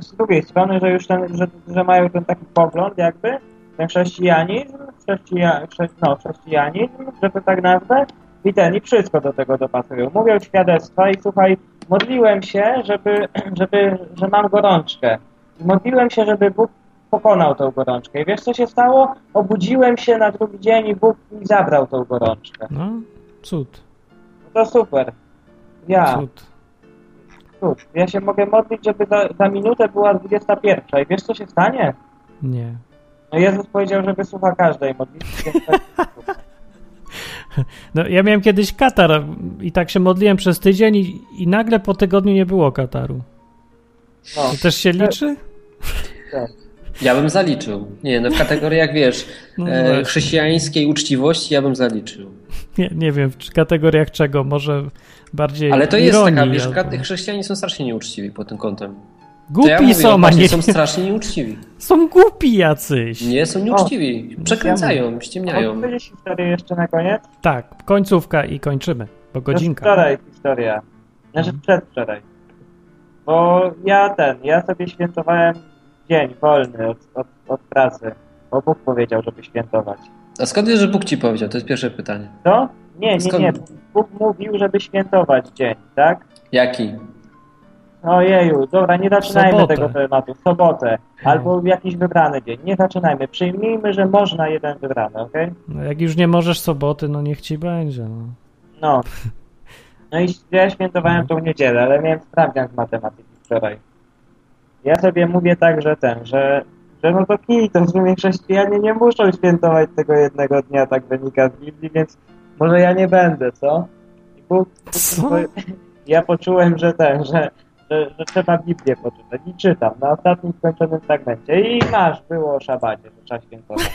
Z drugiej strony, że już ten, że, że mają ten taki pogląd jakby, ten chrześcijanizm, chrześcija, chrze, no, chrześcijanizm, że to tak nazwę, i ten, i wszystko do tego dopasują. Mówią świadectwa i słuchaj, modliłem się, żeby, żeby, że mam gorączkę. Modliłem się, żeby Bóg pokonał tą gorączkę. I wiesz, co się stało? Obudziłem się na drugi dzień i Bóg mi zabrał tą gorączkę. No, cud, to super. Ja, cud. cóż, ja się mogę modlić, żeby za, za minutę była 21. I wiesz, co się stanie? Nie. No Jezus powiedział, że wysłucha każdej modlitwy. tak- No, ja miałem kiedyś katar i tak się modliłem przez tydzień i, i nagle po tygodniu nie było kataru. No, To też się liczy? tak. Ja bym zaliczył. Nie, no w kategoriach, wiesz, No e, właśnie. chrześcijańskiej uczciwości ja bym zaliczył. Nie, nie wiem, w kategoriach czego, może bardziej Ale to jest ironii, taka, wiesz, albo- chrześcijanie są strasznie nieuczciwi pod tym kątem. To Głupi ja mówię, są, no a nie... są strasznie nieuczciwi. Są głupi jacyś. Nie, są nieuczciwi. Przekręcają, ściemniają. Mogę powiedzieć historię jeszcze na koniec? Tak, końcówka i kończymy, bo To godzinka. wczoraj historia. Znaczy przedwczoraj. Bo ja ten, ja sobie świętowałem dzień wolny od, od, od pracy. Bo Bóg powiedział, żeby świętować. A skąd wiesz, że Bóg ci powiedział? To jest pierwsze pytanie. Co? Nie, nie, Skąd? nie. Bóg mówił, żeby świętować dzień, tak? Jaki? Ojeju, dobra, nie zaczynajmy Sobotę. tego tematu. W sobotę. Albo w jakiś wybrany dzień. Nie zaczynajmy. Przyjmijmy, że można jeden wybrany, okej? No, jak już nie możesz soboty, no niech ci będzie. No. No. No i ja świętowałem tą niedzielę, ale miałem sprawdzian z matematyki wczoraj. Ja sobie mówię tak, że ten, że, że no to kij, to w sumie chrześcijanie nie muszą świętować tego jednego dnia, tak wynika z Biblii, więc może ja nie będę, co? I Bóg, Co? Ja poczułem, że ten, że, że, że trzeba Biblię poczytać i czytam na ostatnim skończonym fragmencie i masz, było o szabacie, że trzeba świętować.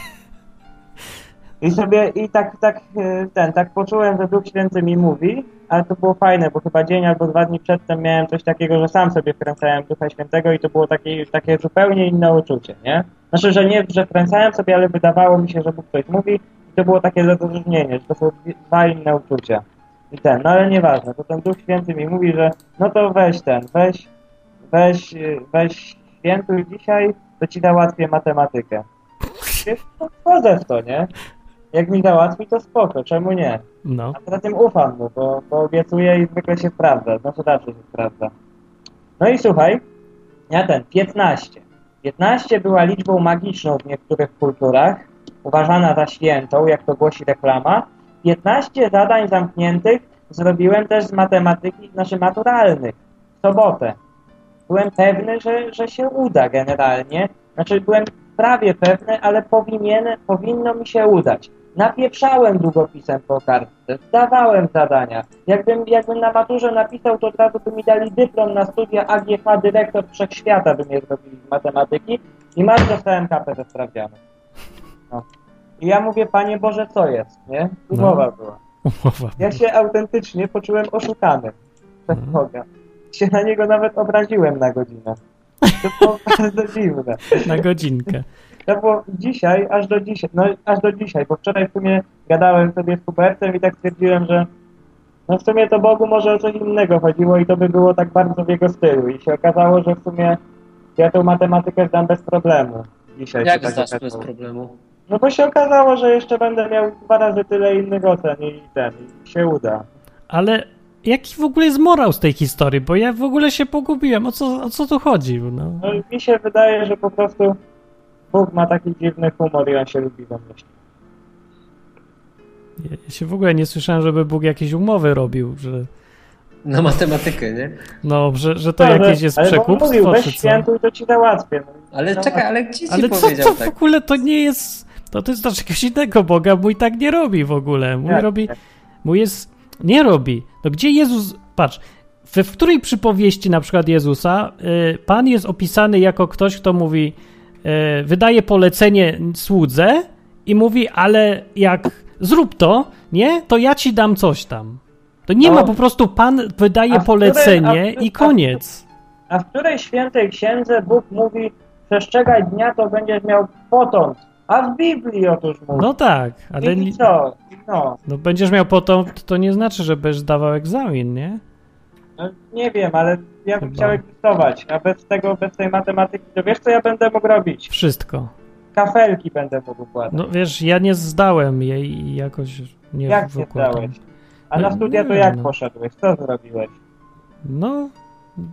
I sobie, i tak, tak, e, ten, tak poczułem, że Duch Święty mi mówi, ale to było fajne, bo chyba dzień albo dwa dni przedtem miałem coś takiego, że sam sobie wkręcałem Ducha Świętego i to było takie, takie zupełnie inne uczucie, nie? Znaczy, że nie, że wkręcałem sobie, ale wydawało mi się, że Bóg coś mówi i to było takie rozróżnienie, że to są dwa inne uczucia. I ten, no ale nieważne, to ten Duch Święty mi mówi, że no to weź ten, weź, weź, weź świętuj dzisiaj, to ci załatwię matematykę. Wiesz, no wchodzę w to, nie? Jak mi załatwi, to spoko, czemu nie? no. A poza tym ufam mu, bo, bo obiecuję i zwykle się sprawdza, znaczy zawsze się sprawdza. No i słuchaj, ja ten, 15. 15 była liczbą magiczną w niektórych kulturach, uważana za świętą, jak to głosi reklama. 15 zadań zamkniętych zrobiłem też z matematyki, znaczy maturalnych, w sobotę. Byłem pewny, że, że się uda generalnie. Znaczy byłem prawie pewny, ale powinien, powinno mi się udać. Napieprzałem długopisem po kartce, zdawałem zadania. Jakbym, jakbym na maturze napisał, to od razu by mi dali dyplom na studia AGH, dyrektor wszechświata by mnie zrobili z matematyki i masz dostałem kapę ze sprawdzianu. No. I ja mówię, Panie Boże, co jest, nie? Umowa była. Umowa. Ja się autentycznie poczułem oszukany przez Mhm. Boga. Się na niego nawet obraziłem na godzinę. To było bardzo dziwne. Na godzinkę. To było dzisiaj, aż do dzisiaj, no aż do dzisiaj, bo wczoraj w sumie gadałem sobie z Hubertem i tak stwierdziłem, że no w sumie to Bogu może o coś innego chodziło i to by było tak bardzo w jego stylu. I się okazało, że w sumie ja tą matematykę zdam bez problemu. Dzisiaj Jak się tak zdasz bez problemu? No bo się okazało, że jeszcze będę miał dwa razy tyle innych ocen i ten, i się uda. Ale jaki w ogóle jest morał z tej historii? Bo ja w ogóle się pogubiłem. O co, o co tu chodzi? No. No mi się wydaje, że po prostu Bóg ma taki dziwny humor i on się lubi wymyślić. Ja ja się w ogóle nie słyszałem, żeby Bóg jakieś umowy robił, że Na matematykę, nie? no, że, że to Ale- jakieś jest ale przekupstwo, mówił, weź co? świętuj, to ci załatwię. No, Ale no, czekaj, ale gdzie ci Ale co powiedział to w tak? ogóle to nie jest. To, to jest dla czegoś innego Boga. Mój tak nie robi w ogóle. Mój Jak? robi. Mój jest. Nie robi. No gdzie Jezus. Patrz. We w której przypowieści na przykład Jezusa y, Pan jest opisany jako ktoś, kto mówi, wydaje polecenie słudze i mówi, ale jak zrób to, nie, to ja ci dam coś tam. To nie No. ma po prostu Pan wydaje której- polecenie a w- i koniec. A w której świętej księdze Bóg mówi, przestrzegaj dnia, to będziesz miał potąd. A w Biblii otóż mówi. No tak, ale I co? No, no będziesz miał potem, to nie znaczy, że będziesz zdawał egzamin, nie? No, nie wiem, ale ja bym Chyba. chciał egzystować, a bez tego, bez tej matematyki, to wiesz co ja będę mógł robić? Wszystko. Kafelki będę mógł układać. No wiesz, ja nie zdałem jej i jakoś nie jak nie wykładam. zdałeś? A No, na studia to nie, jak no. poszedłeś? Co zrobiłeś? No,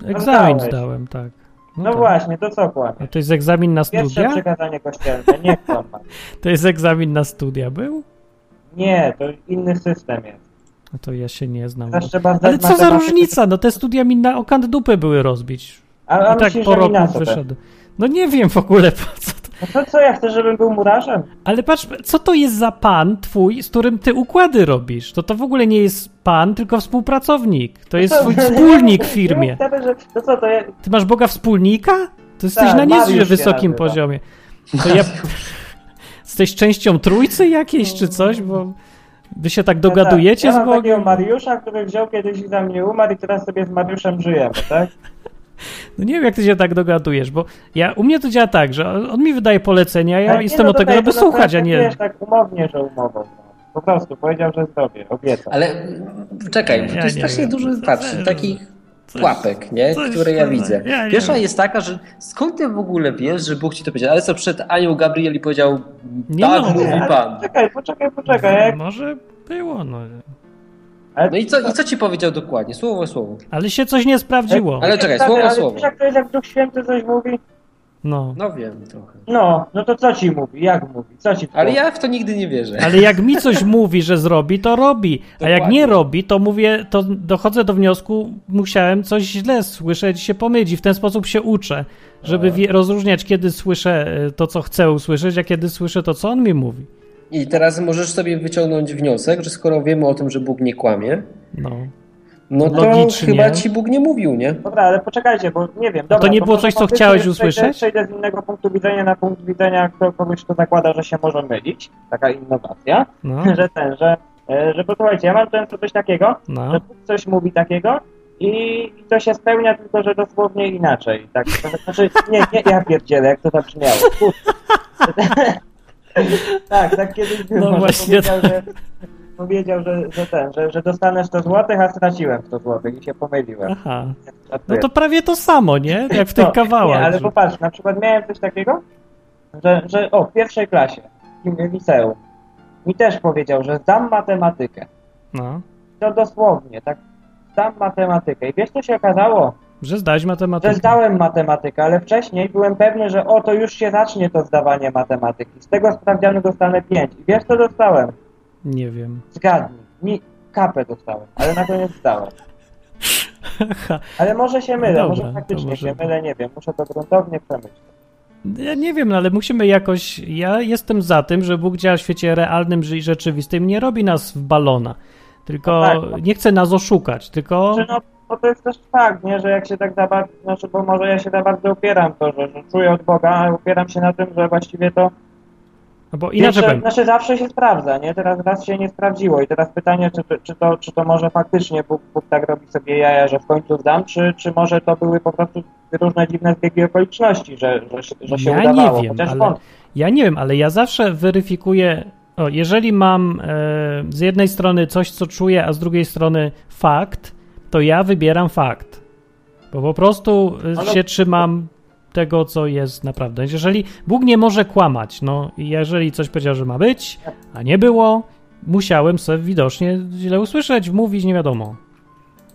egzamin zdałeś. zdałem, tak. No, tak. właśnie, to co kłamie? A to jest egzamin na Pierwsze studia? przekazanie kościelne, nie kłamać. To jest egzamin na studia był? Nie, to inny system jest. No to ja się nie znam. Trzeba Ale co za różnica? No te studia mi na okant dupy były rozbić. A, a tak myślisz, po roku to? wyszedł. No nie wiem w ogóle po co to. No to co, ja chcę, żebym był murarzem? Ale patrz, co to jest za pan twój, z którym ty układy robisz? To to w ogóle nie jest pan, tylko współpracownik. To jest Co? twój wspólnik w firmie. To co, to ja, Ty masz Boga wspólnika? To jesteś Tak, na niezwykle wysokim nazywa. poziomie. To ja... Jesteś częścią trójcy jakiejś czy coś, bo wy się tak dogadujecie ja z mam takiego Bogiem? Mariusza, który wziął kiedyś i za mnie umarł i teraz sobie z Mariuszem żyjemy, tak? No nie wiem, jak ty się tak dogadujesz, bo ja, u mnie to działa tak, że on mi wydaje polecenia, ja jestem no od tego, żeby słuchać, a tak, nie... Wiesz, tak umownie, że umową. no. Po prostu powiedział, że zrobię, obiecał. Ale czekaj, Ja to jest nie strasznie wiem. dużo patrz, takich coś- pułapek, nie? coś które ja widzę. ja nie Pierwsza wiem. jest taka, że skąd ty w ogóle wiesz, że Bóg ci to powiedział? Ale co przed Anią Gabrieli powiedział, Nie tak no, mówi ale Pan. Czekaj, poczekaj, poczekaj. Jak... Może było, no. Ale, No i co, i co ci powiedział dokładnie? Słowo słowo. Ale się coś nie sprawdziło. Ale czekaj, słowo ale słowo. wiesz, jak jak Duch Święty coś mówi? No. No wiem trochę. No, no to co ci mówi? Jak mówi? Co ci Ale ja w to nigdy nie wierzę. Ale jak mi coś mówi, że zrobi, to robi. A jak nie robi, to mówię, to dochodzę do wniosku, musiałem coś źle słyszeć, się pomylić. W ten sposób się uczę, żeby wie, rozróżniać, kiedy słyszę e, to, co chcę usłyszeć, a kiedy słyszę to, co on mi mówi. I teraz możesz sobie wyciągnąć wniosek, że skoro wiemy o tym, że Bóg nie kłamie, No. No to Logicznie. chyba ci Bóg nie mówił, nie? Dobra, ale poczekajcie, bo nie wiem. to Dobra, nie było coś, co chciałeś usłyszeć? Przejdę z innego punktu widzenia na punkt widzenia kto- kogoś, kto zakłada, że się może mylić. Taka innowacja. No, Że ten, że, e, że posłuchajcie, ja mam często coś takiego, no. że Bóg coś mówi takiego i, i to się spełnia, tylko że dosłownie inaczej. Tak, to znaczy, nie, nie, ja pierdzielę, jak to zabrzmiało. Kurde. tak, tak kiedyś było, No właśnie powiedział, że, powiedział, że, że ten, że, że dostanę 100 złotych, a straciłem 100 złotych i się pomyliłem. Aha. No to prawie to samo, nie? Jak w tych No, kawałach. Nie, ale że- popatrz, na przykład miałem coś takiego, że, że o, w pierwszej klasie, w liceum, mi też powiedział, że zdam matematykę. No. To dosłownie, tak, zdam matematykę. I wiesz, co się okazało? Że zdałeś Że matematykę. zdałem matematykę, ale wcześniej byłem pewny, że o, to już się zacznie to zdawanie matematyki. Z tego sprawdzianu dostanę 5. I wiesz, co dostałem? Nie wiem. Zgadnij. Mi kapę dostałem, ale na koniec zdałem. Aha. Ale może się mylę, Dobra, może to faktycznie może- się mylę, nie wiem. Muszę to gruntownie przemyśleć. Ja nie wiem, no ale musimy jakoś. Ja jestem za tym, że Bóg działa w świecie realnym i rzeczywistym. Nie robi nas w balona. Tylko No tak, no. nie chce nas oszukać, tylko. Znaczy, no, bo to jest też fakt, nie, że jak się tak za bardzo, znaczy, bo może ja się za bardzo upieram to, że, że czuję od Boga, ale upieram się na tym, że właściwie to No bo inaczej Zawsze, powiem. znaczy zawsze się sprawdza, nie? Teraz raz się nie sprawdziło i teraz pytanie, czy, to- czy, to, czy to może faktycznie Bóg, Bóg tak robi sobie jaja, że w końcu zdam, czy, czy może to były po prostu różne dziwne zbiegi okoliczności, że, że, się- że się Ja udawało. nie wiem, Chociaż ale ja nie wiem, ale ja zawsze weryfikuję. O, jeżeli mam e, z jednej strony coś, co czuję, a z drugiej strony fakt, to ja wybieram fakt. Bo po prostu e, Ale- się trzymam tego, co jest naprawdę. Jeżeli Bóg nie może kłamać, no i jeżeli coś powiedział, że ma być, a nie było, musiałem sobie widocznie źle usłyszeć, mówić, nie wiadomo.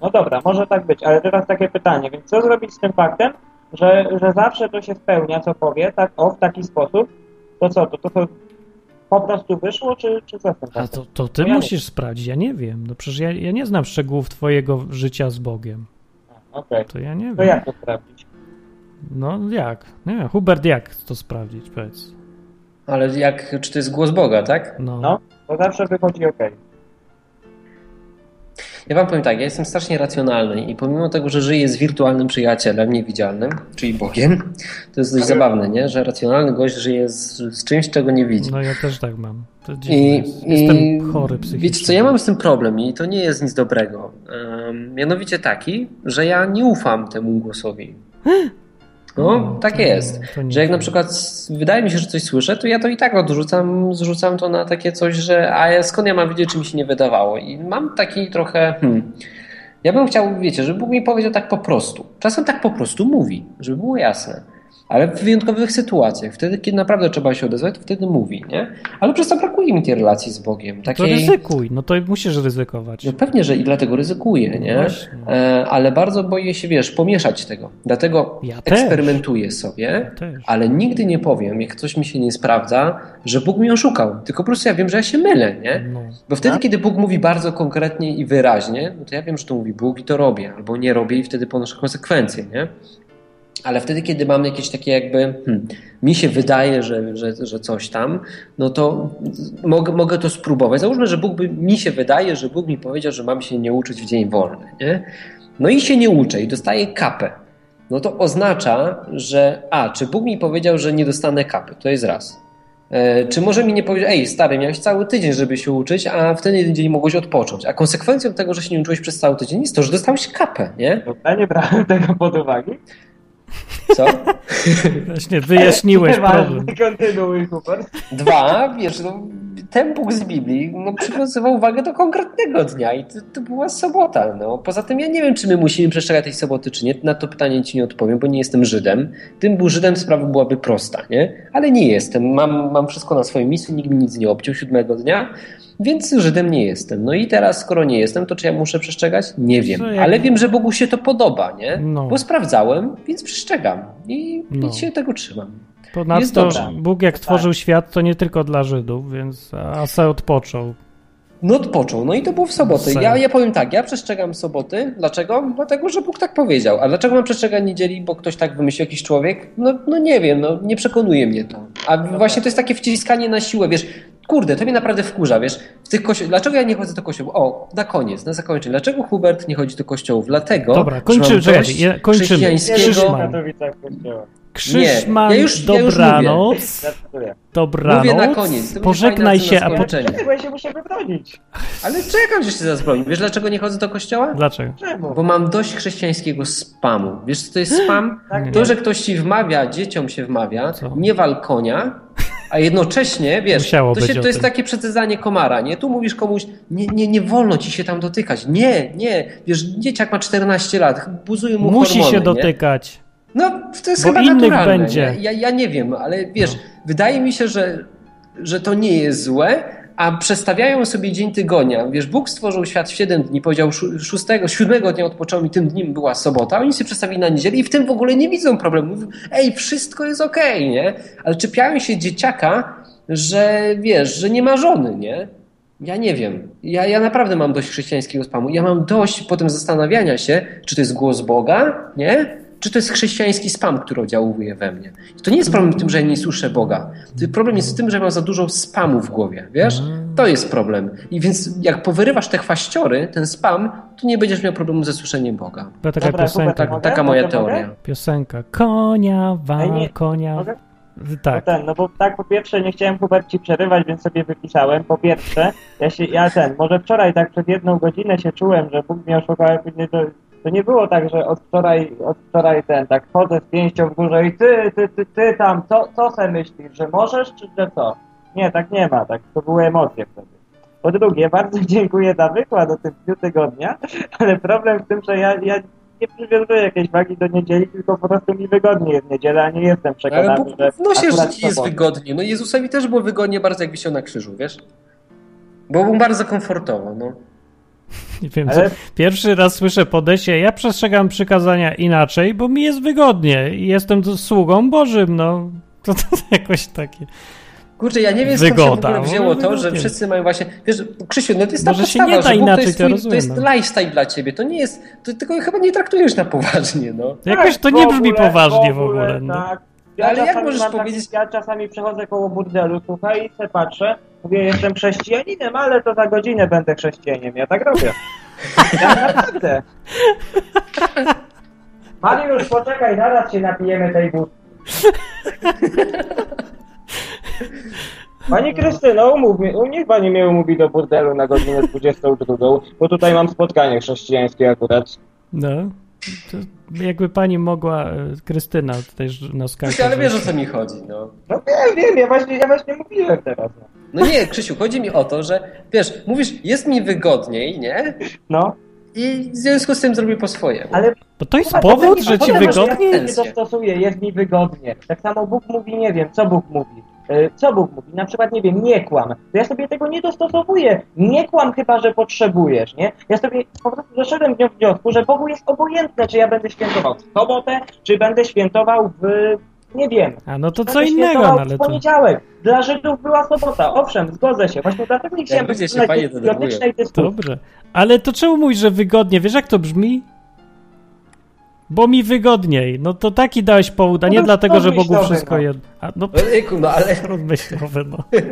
No dobra, może tak być, ale teraz takie pytanie, więc co zrobić z tym faktem, że, że zawsze to się spełnia, co powie, tak o, w taki sposób, to co, to, to, to po prostu wyszło, czy, czy co tym A to, to ty No ja musisz sprawdzić, ja nie wiem. No przecież ja, ja nie znam szczegółów twojego życia z Bogiem. Okej, To ja nie wiem. to jak to sprawdzić? No jak? Nie wiem, Hubert, jak to sprawdzić, powiedz. Ale jak, czy to jest głos Boga, tak? No. No, to zawsze wychodzi okej. Ja wam powiem tak, ja jestem strasznie racjonalny i pomimo tego, że żyję z wirtualnym przyjacielem niewidzialnym, czyli Bogiem, to jest dość zabawne, nie? Że racjonalny gość żyje z, z czymś, czego nie widzi. No ja też tak mam. I, jest. Jestem i chory psychicznie. Wiecie co, ja mam z tym problem i to nie jest nic dobrego. Um, mianowicie taki, że ja nie ufam temu głosowi. No, No, tak jest. nie Że jak na przykład wydaje mi się, że coś słyszę, to ja to i tak odrzucam, zrzucam to na takie coś, że a skąd ja mam wiedzieć, czy mi się nie wydawało. I mam taki trochę, hmm, ja bym chciał, wiecie, żeby Bóg mi powiedział tak po prostu. Czasem tak po prostu mówi, żeby było jasne. Ale w wyjątkowych sytuacjach, wtedy, kiedy naprawdę trzeba się odezwać, to wtedy mówi, nie? Ale przez to brakuje mi tej relacji z Bogiem. To Takiej, ryzykuj, no to musisz ryzykować. no pewnie, że i dlatego ryzykuję, nie? Właśnie. E, ale bardzo boję się, wiesz, pomieszać tego. Dlatego Ja też. eksperymentuję sobie, Też. ale nigdy nie powiem, jak coś mi się nie sprawdza, że Bóg mnie oszukał. Tylko po prostu ja wiem, że ja się mylę, nie? No. Bo wtedy, Tak? kiedy Bóg mówi bardzo konkretnie i wyraźnie, no to ja wiem, że to mówi Bóg i to robię, albo nie robię i wtedy ponoszę konsekwencje, nie? Ale wtedy, kiedy mam jakieś takie jakby, hmm, mi się wydaje, że, że, że coś tam, no to mogę, mogę to spróbować. Załóżmy, że Bóg by, mi się wydaje, że Bóg mi powiedział, że mam się nie uczyć w dzień wolny, nie? No i się nie uczę i dostaję kapę. no to oznacza, że a, czy Bóg mi powiedział, że nie dostanę kapy, to jest raz. E, czy może mi nie powiedzieć, ej stary, miałeś cały tydzień, żeby się uczyć, a w ten jeden dzień mogłeś odpocząć. A konsekwencją tego, że się nie uczyłeś przez cały tydzień jest to, że dostałeś kapę, nie? No, ja nie brałem tego pod uwagę. Co? Właśnie wyjaśniłeś Nieważne, problem. Kontynuuj, super. Dwa, wiesz, no, ten Bóg z Biblii no, przywiązywał uwagę do konkretnego dnia i to, to była sobota. No. Poza tym ja nie wiem, czy my musimy przestrzegać tej soboty, czy nie. Na to pytanie ci nie odpowiem, bo nie jestem Żydem. Tym był Żydem, sprawa byłaby prosta, nie? Ale nie jestem. Mam, mam wszystko na swoim miejscu, nikt mi nic nie obciął siódmego dnia, więc Żydem nie jestem. No i teraz, skoro nie jestem, to czy ja muszę przestrzegać? Nie wiem. Ale wiem, że Bogu się to podoba, nie? No. Bo sprawdzałem, więc przestrzegam. I, No. się tego trzymam. Ponadto dobrze. Bóg jak stworzył świat, to nie tylko dla Żydów, więc a se odpoczął. No odpoczął. No i to było w sobotę. Ja, ja powiem tak, ja przestrzegam soboty. Dlaczego? Dlatego, że Bóg tak powiedział. A dlaczego mam przestrzegać niedzieli, bo ktoś tak wymyślił, jakiś człowiek? No, no nie wiem, no nie przekonuje mnie to. A właśnie to jest takie wciskanie na siłę, wiesz, kurde, to mnie naprawdę wkurza, wiesz, w tych kościołach, dlaczego ja nie chodzę do kościołów? O, na koniec, na zakończenie, dlaczego Hubert nie chodzi do kościołów? Dlatego, Dobra, że kończy- mam czekaj, dość je- kończymy. Nie chrześcijańskiego... Krzyż w mam. Katowicach kościoła. Krzyżman, Nie, ja już- ja już dobranoc, dobranoc, Mówię na koniec, pożegnaj się, a po... skończenia. Czekaj, bo ja się muszę wybronić. Ale czekam, że się zaraz broni. Wiesz, dlaczego nie chodzę do kościoła? Dlaczego? Czemu? Bo mam dość chrześcijańskiego spamu. Wiesz, co to jest spam? Tak, To, że ktoś ci wmawia, dzieciom się wmawia, Co? nie wal konia, a jednocześnie, wiesz, Musiało to, się, to jest takie przecedzanie komara, nie? Tu mówisz komuś, nie, nie, nie wolno ci się tam dotykać. Nie, nie. Wiesz, dzieciak ma 14 lat, buzują mu Musi hormony, się nie? dotykać. No, to jest Bo chyba innych naturalne. będzie. No. Ja, ja nie wiem, ale wiesz, wydaje mi się, że, że to nie jest złe, a przestawiają sobie dzień tygodnia. Wiesz, Bóg stworzył świat w 7 dni, powiedział szó- szóstego, siódmego dnia odpoczął i tym dniem była sobota. Oni się przestawili na niedzielę i w tym w ogóle nie widzą problemu. Mówią, ej, wszystko jest okej, nie? Ale czepiają się dzieciaka, że wiesz, że nie ma żony, nie? Ja nie wiem. Ja, ja naprawdę mam dość chrześcijańskiego spamu. Ja mam dość potem zastanawiania się, czy to jest głos Boga, nie? Czy to jest chrześcijański spam, który oddziałuje we mnie. I to nie jest problem w tym, że ja nie słyszę Boga. Problem jest w tym, że mam za dużo spamu w głowie, wiesz? To jest problem. I więc jak powyrywasz te chwaściory, ten spam, to nie będziesz miał problemu ze słyszeniem Boga. Była taka Dobra, piosenka. Mogę? Taka moja Mogę? teoria. Piosenka. Konia, wa, nie. konia. Mogę? Tak. No ten, no bo tak po pierwsze nie chciałem Hubert ci przerywać, więc sobie wypisałem. Po pierwsze, ja się, ja ten, może wczoraj tak przez jedną godzinę się czułem, że Bóg mnie oszukał, a później to, nie było tak, że od wczoraj, od wczoraj ten, tak chodzę z pięścią w górze i ty, ty, ty, ty tam, co, co se myślisz, że możesz, czy że co? Nie, tak nie ma, tak, to były emocje wtedy. Po drugie, bardzo dziękuję za wykład o tym dniu tygodnia, ale problem w tym, że ja, ja nie przywiązuję jakiejś wagi do niedzieli, tylko po prostu mi wygodnie jest niedziela, a nie jestem przekonany, Ale Bóg że wnosi, że akurat ci jest wygodnie. No Jezusowi też było wygodnie bardzo, jak wisiał na krzyżu, wiesz? Bo był bardzo komfortowo, no. Nie wiem, co. Ale Pierwszy raz słyszę podejście, ja przestrzegam przykazania inaczej, bo mi jest wygodnie i jestem sługą Bożym, no. To, to jakoś takie. Kurczę, ja nie wiem skąd się w ogóle wzięło No, to, że wygodnie. wszyscy mają właśnie... Wiesz, Krzysiu, no to jest ta Może się podstawa, nie da że inaczej, to jest, to twój, rozumiem, to jest no. lifestyle dla ciebie, to nie jest... To, tylko chyba nie traktujesz na poważnie, no. Jakoś to Tak, nie w brzmi ogóle, poważnie w ogóle. No. Tak. Ale jak możesz powiedzieć- ja czasami przechodzę koło burdelu, słuchaj, i se patrzę, mówię, jestem chrześcijaninem, ale to za godzinę będę chrześcijaniem. Ja tak robię. Ja naprawdę. Mariusz, poczekaj, zaraz się napijemy tej wódki. Pani Krystyno, umów mi, niech pani mnie umówi do burdelu na godzinę 22, bo tutaj mam spotkanie chrześcijańskie akurat. no. To jakby pani mogła, e, Krystyna tutaj na. Krzysiu, ale wiesz o co mi chodzi, no. No wiem, wiem, ja właśnie, ja właśnie mówiłem teraz. No. No nie, Krzysiu, chodzi mi o to, że wiesz, mówisz, jest mi wygodniej, nie? no. I w związku z tym zrobię po swojemu. Ale Bo to jest Słuchaj, powód, potem- że ci wygodnie Ja jest? się dostosuję, jest mi wygodnie. Tak samo Bóg mówi, nie wiem, co Bóg mówi. E, Co Bóg mówi? Na przykład, nie wiem, nie kłam. To ja sobie tego nie dostosowuję. Nie kłam chyba, że potrzebujesz, nie? Ja sobie po prostu zeszedłem w wniosku, że Bogu jest obojętne, czy ja będę świętował w sobotę, czy będę świętował w, nie wiem, A no to co innego, no ale w to... poniedziałek. Dla Żydów była sobota. Owszem, zgodzę się. Właśnie dlatego nie chciałem się tej denerwują. idiotycznej dyskusji. Dobrze. Ale to czemu mówisz, że wygodnie? Wiesz jak to brzmi? Bo mi wygodniej. No to taki dałeś powód, a No nie to dlatego, że Bogu rozmyślowy, wszystko no. jedno. No, No, Ejku, no ale rozmyślowe, no.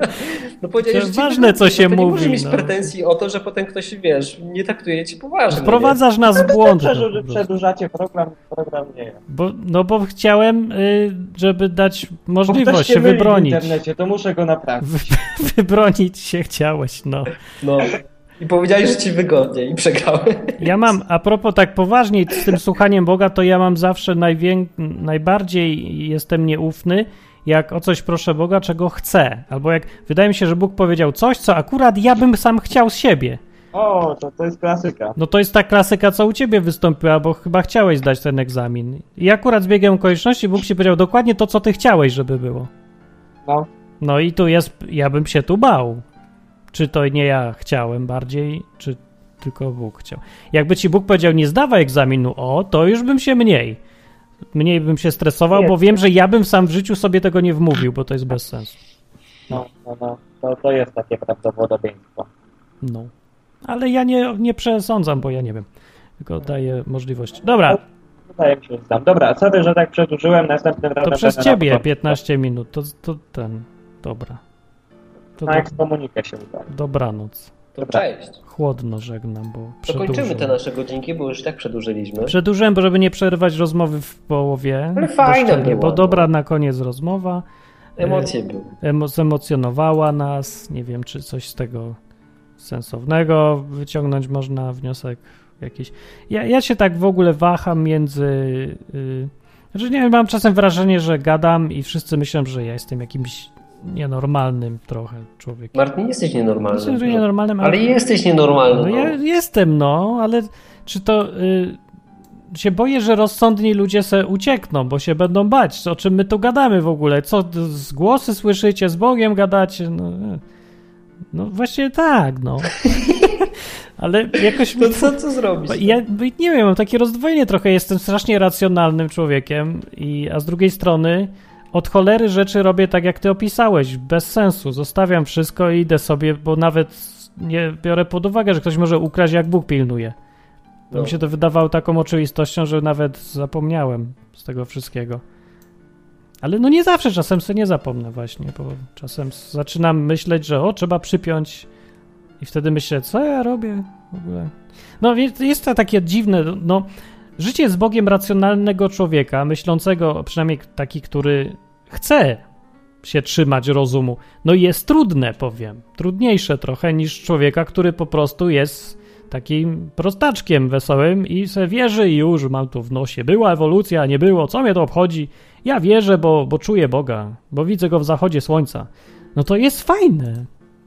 No powiedziałeś, że ci ważne, co się no to nie mówi, możesz mieć no. pretensji o to, że potem ktoś, wiesz, nie traktuje cię poważnie. no Wprowadzasz nas w błąd. no, Dobrze, że przedłużacie program, program nie. Bo, no bo chciałem, y, żeby dać możliwość się wybronić. w internecie, to muszę go naprawić. Wy, wybronić się chciałeś, no. No. I powiedziałeś, że ci wygodnie i przegrałem. Ja mam, a propos tak poważniej z tym słuchaniem Boga, to ja mam zawsze najwię... najbardziej jestem nieufny, jak o coś proszę Boga, czego chcę. Albo jak wydaje mi się, że Bóg powiedział coś, co akurat ja bym sam chciał z siebie. O, to, to jest klasyka. No to jest ta klasyka, co u ciebie wystąpiła, bo chyba chciałeś zdać ten egzamin. I akurat z biegiem okoliczności Bóg ci powiedział dokładnie to, co ty chciałeś, żeby było. No. No i tu jest, ja bym się tu bał. Czy to nie ja chciałem bardziej, czy tylko Bóg chciał. Jakby ci Bóg powiedział, nie zdawaj egzaminu, o, to już bym się mniej. Mniej bym się stresował, Nie. bo wiem, że ja bym sam w życiu sobie tego nie wmówił, bo to jest bez sensu. No, no, no. To, to jest takie prawdopodobieństwo. No. Ale ja nie, nie przesądzam, bo ja nie wiem. Tylko daję możliwość. Dobra, Wydaje mi się, że znam. Dobra, sorry, że tak przedłużyłem, następnym razem... to przez ciebie początku. 15 minut. To, to ten. Dobra. To Na do, ekskomunikę się udaje. dobranoc. To cześć. Chłodno żegnam, bo To kończymy przedłużę. te nasze godzinki, bo już i tak przedłużyliśmy. Przedłużyłem, bo żeby nie przerywać rozmowy w połowie. Ale szczerze, była, bo no. dobra na koniec rozmowa. Emocje były. Emo, zemocjonowała nas. Nie wiem, czy coś z tego sensownego wyciągnąć można, wniosek jakiś. Ja, ja się tak w ogóle waham między. Yy, znaczy nie wiem, mam czasem wrażenie, że gadam i wszyscy myślą, że ja jestem jakimś nienormalnym trochę człowiekiem. Martin, jesteś nienormalny. Myślę, że nienormalnym, ale, Ale jesteś nienormalny. no, No, ja jestem, no, ale czy to. Y, się boję, że rozsądni ludzie se uciekną, bo się będą bać. O czym my tu gadamy w ogóle? Co z głosy słyszycie, z Bogiem gadacie? No, e. no właśnie tak, no. Ale jakoś. To co, co zrobić? Ja nie wiem, mam takie rozdwojenie trochę. Jestem strasznie racjonalnym człowiekiem, i, a z drugiej strony od cholery rzeczy robię tak, jak ty opisałeś, bez sensu. Zostawiam wszystko i idę sobie, bo nawet nie biorę pod uwagę, że ktoś może ukraść, jak Bóg pilnuje. To No. mi się to wydawało taką oczywistością, że nawet zapomniałem z tego wszystkiego. Ale no nie zawsze, czasem sobie nie zapomnę właśnie, bo czasem zaczynam myśleć, że o, trzeba przypiąć i wtedy myślę, co ja robię w ogóle. No więc jest to takie dziwne, no życie z Bogiem racjonalnego człowieka, myślącego, przynajmniej taki, który chce się trzymać rozumu, no jest trudne, powiem. Trudniejsze trochę niż człowieka, który po prostu jest takim prostaczkiem wesołym i se wierzy i już mam tu w nosie. Była ewolucja, nie było, co mnie to obchodzi? Ja wierzę, bo, bo czuję Boga, bo widzę go w zachodzie słońca. No to jest fajne.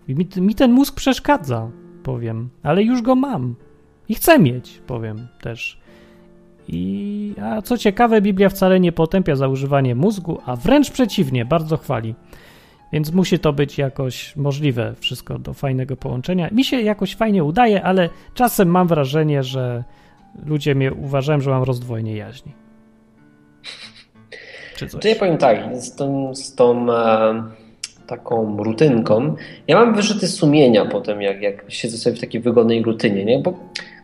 I Mi, mi ten mózg przeszkadza, powiem, ale już go mam. I chcę mieć, powiem też. I, a co ciekawe, Biblia wcale nie potępia za używanie mózgu, a wręcz przeciwnie, bardzo chwali. Więc musi to być jakoś możliwe, wszystko do fajnego połączenia. Mi się jakoś fajnie udaje, ale czasem mam wrażenie, że ludzie mnie uważają, że mam rozdwojenie jaźni. Czy coś. To ja powiem tak, z tą, z tą e, taką rutynką, ja mam wyrzuty sumienia potem, jak, jak siedzę sobie w takiej wygodnej rutynie, nie? Bo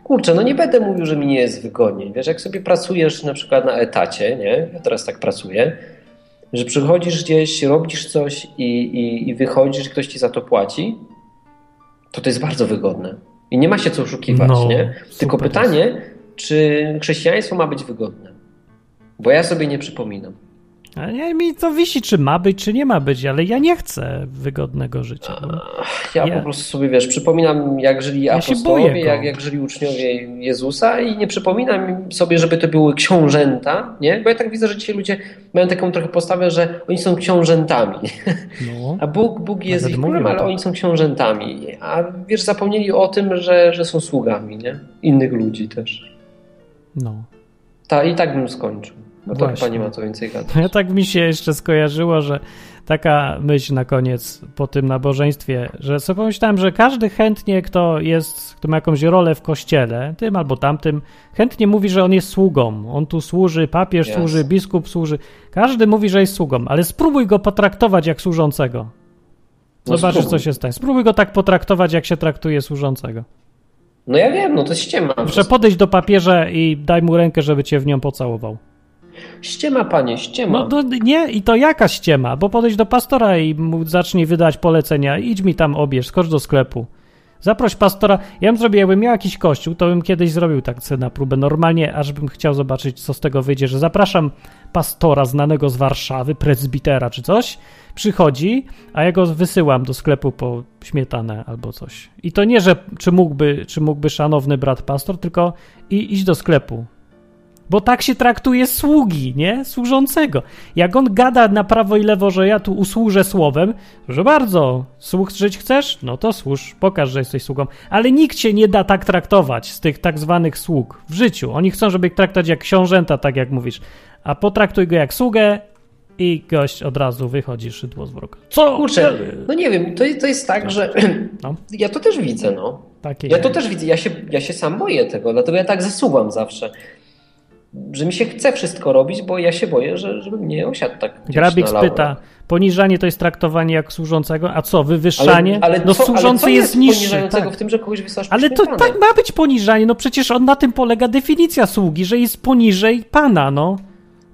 kurczę, no nie będę mówił, że mi nie jest wygodniej. Wiesz, jak sobie pracujesz na przykład na etacie, nie? Ja teraz tak pracuję, że przychodzisz gdzieś, robisz coś i, i, i wychodzisz, ktoś ci za to płaci, to to jest bardzo wygodne. I nie ma się co oszukiwać, No, nie? Tylko pytanie, czy chrześcijaństwo ma być wygodne? Bo ja sobie nie przypominam. Nie, mi to wisi, czy ma być, czy nie ma być, ale ja nie chcę wygodnego życia. No. Ja, Ja- po prostu sobie, wiesz, przypominam jak żyli Ja apostołowie, jak, jak żyli uczniowie Jezusa i nie przypominam sobie, żeby to były książęta, nie? Bo ja tak widzę, że dzisiaj ludzie mają taką trochę postawę, że oni są książętami. No. A Bóg, Bóg jest Nawet ich królem, ale tak. oni są książętami. A wiesz, zapomnieli o tym, że, że są sługami, nie? Innych ludzi też. no. Ta, I tak bym skończył. Bo to Właśnie. chyba nie ma co więcej gadać. Ja tak mi się jeszcze skojarzyło, że taka myśl na koniec po tym nabożeństwie, że sobie pomyślałem, że każdy chętnie, kto jest, kto ma jakąś rolę w kościele, tym albo tamtym, chętnie mówi, że on jest sługą. On tu służy, papież Jasne. służy, biskup służy. Każdy mówi, że jest sługą, ale spróbuj go potraktować jak służącego. No Zobaczysz, co spróbuj. się stanie. Spróbuj go tak potraktować, jak się traktuje służącego. No ja wiem, no to ściema. Że podejść do papieża i daj mu rękę, żeby cię w nią pocałował. Ściema, panie, ściema. No to nie, i to jaka ściema, bo podejdź do pastora i mu zacznij wydać polecenia. Idź mi tam obierz, skocz do sklepu. Zaproś pastora. Ja bym zrobił, jakbym miał jakiś kościół, to bym kiedyś zrobił tak na próbę. Normalnie, aż bym chciał zobaczyć, co z tego wyjdzie, że zapraszam pastora znanego z Warszawy, prezbitera czy coś, przychodzi, a ja go wysyłam do sklepu po śmietanę albo coś. I to nie, że czy mógłby, czy mógłby szanowny brat pastor, tylko i iść do sklepu. Bo tak się traktuje sługi, nie? Służącego. Jak on gada na prawo i lewo, że ja tu usłużę słowem, że bardzo, służyć chcesz? No to służ, pokaż, że jesteś sługą. Ale nikt się nie da tak traktować z tych tak zwanych sług w życiu. Oni chcą, żeby ich traktować jak książęta, tak jak mówisz. A potraktuj go jak sługę i gość od razu wychodzi szydło z wroga. Co? Kurczę, no nie wiem, to, to jest tak, że No. ja to też widzę, no. Takie Ja to też widzę, ja się, ja się sam boję tego, dlatego ja tak zasuwam zawsze. Że mi się chce wszystko robić, bo ja się boję, że, żebym nie osiadł tak Grabik pyta, poniżanie to jest traktowanie jak służącego, a co, wywyższanie? Ale, ale no co, służący ale co jest niższy. Tak. w tym, że kogoś Ale to tak ma być poniżanie, no przecież on na tym polega definicja sługi, że jest poniżej pana, no.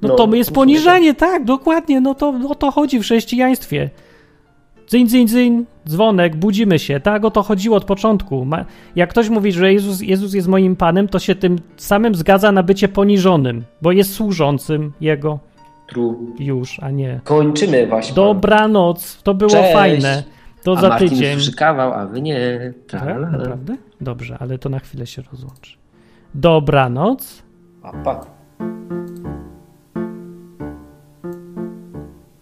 No, No, to jest poniżanie, tak, dokładnie, no to o to chodzi w chrześcijaństwie. Dzyń, dzyń, dzyń, dzwonek, budzimy się, tak o to chodziło od początku. Jak ktoś mówi, że Jezus, Jezus jest moim Panem, to się tym samym zgadza na bycie poniżonym, bo jest służącym Jego True. już, a nie. Kończymy właśnie. Dobranoc, to było Cześć. fajne. To a za Martin tydzień. słyszy kawał, a wy nie. Tak, naprawdę? Dobrze, ale to na chwilę się rozłączy. Dobranoc. Pa, pa.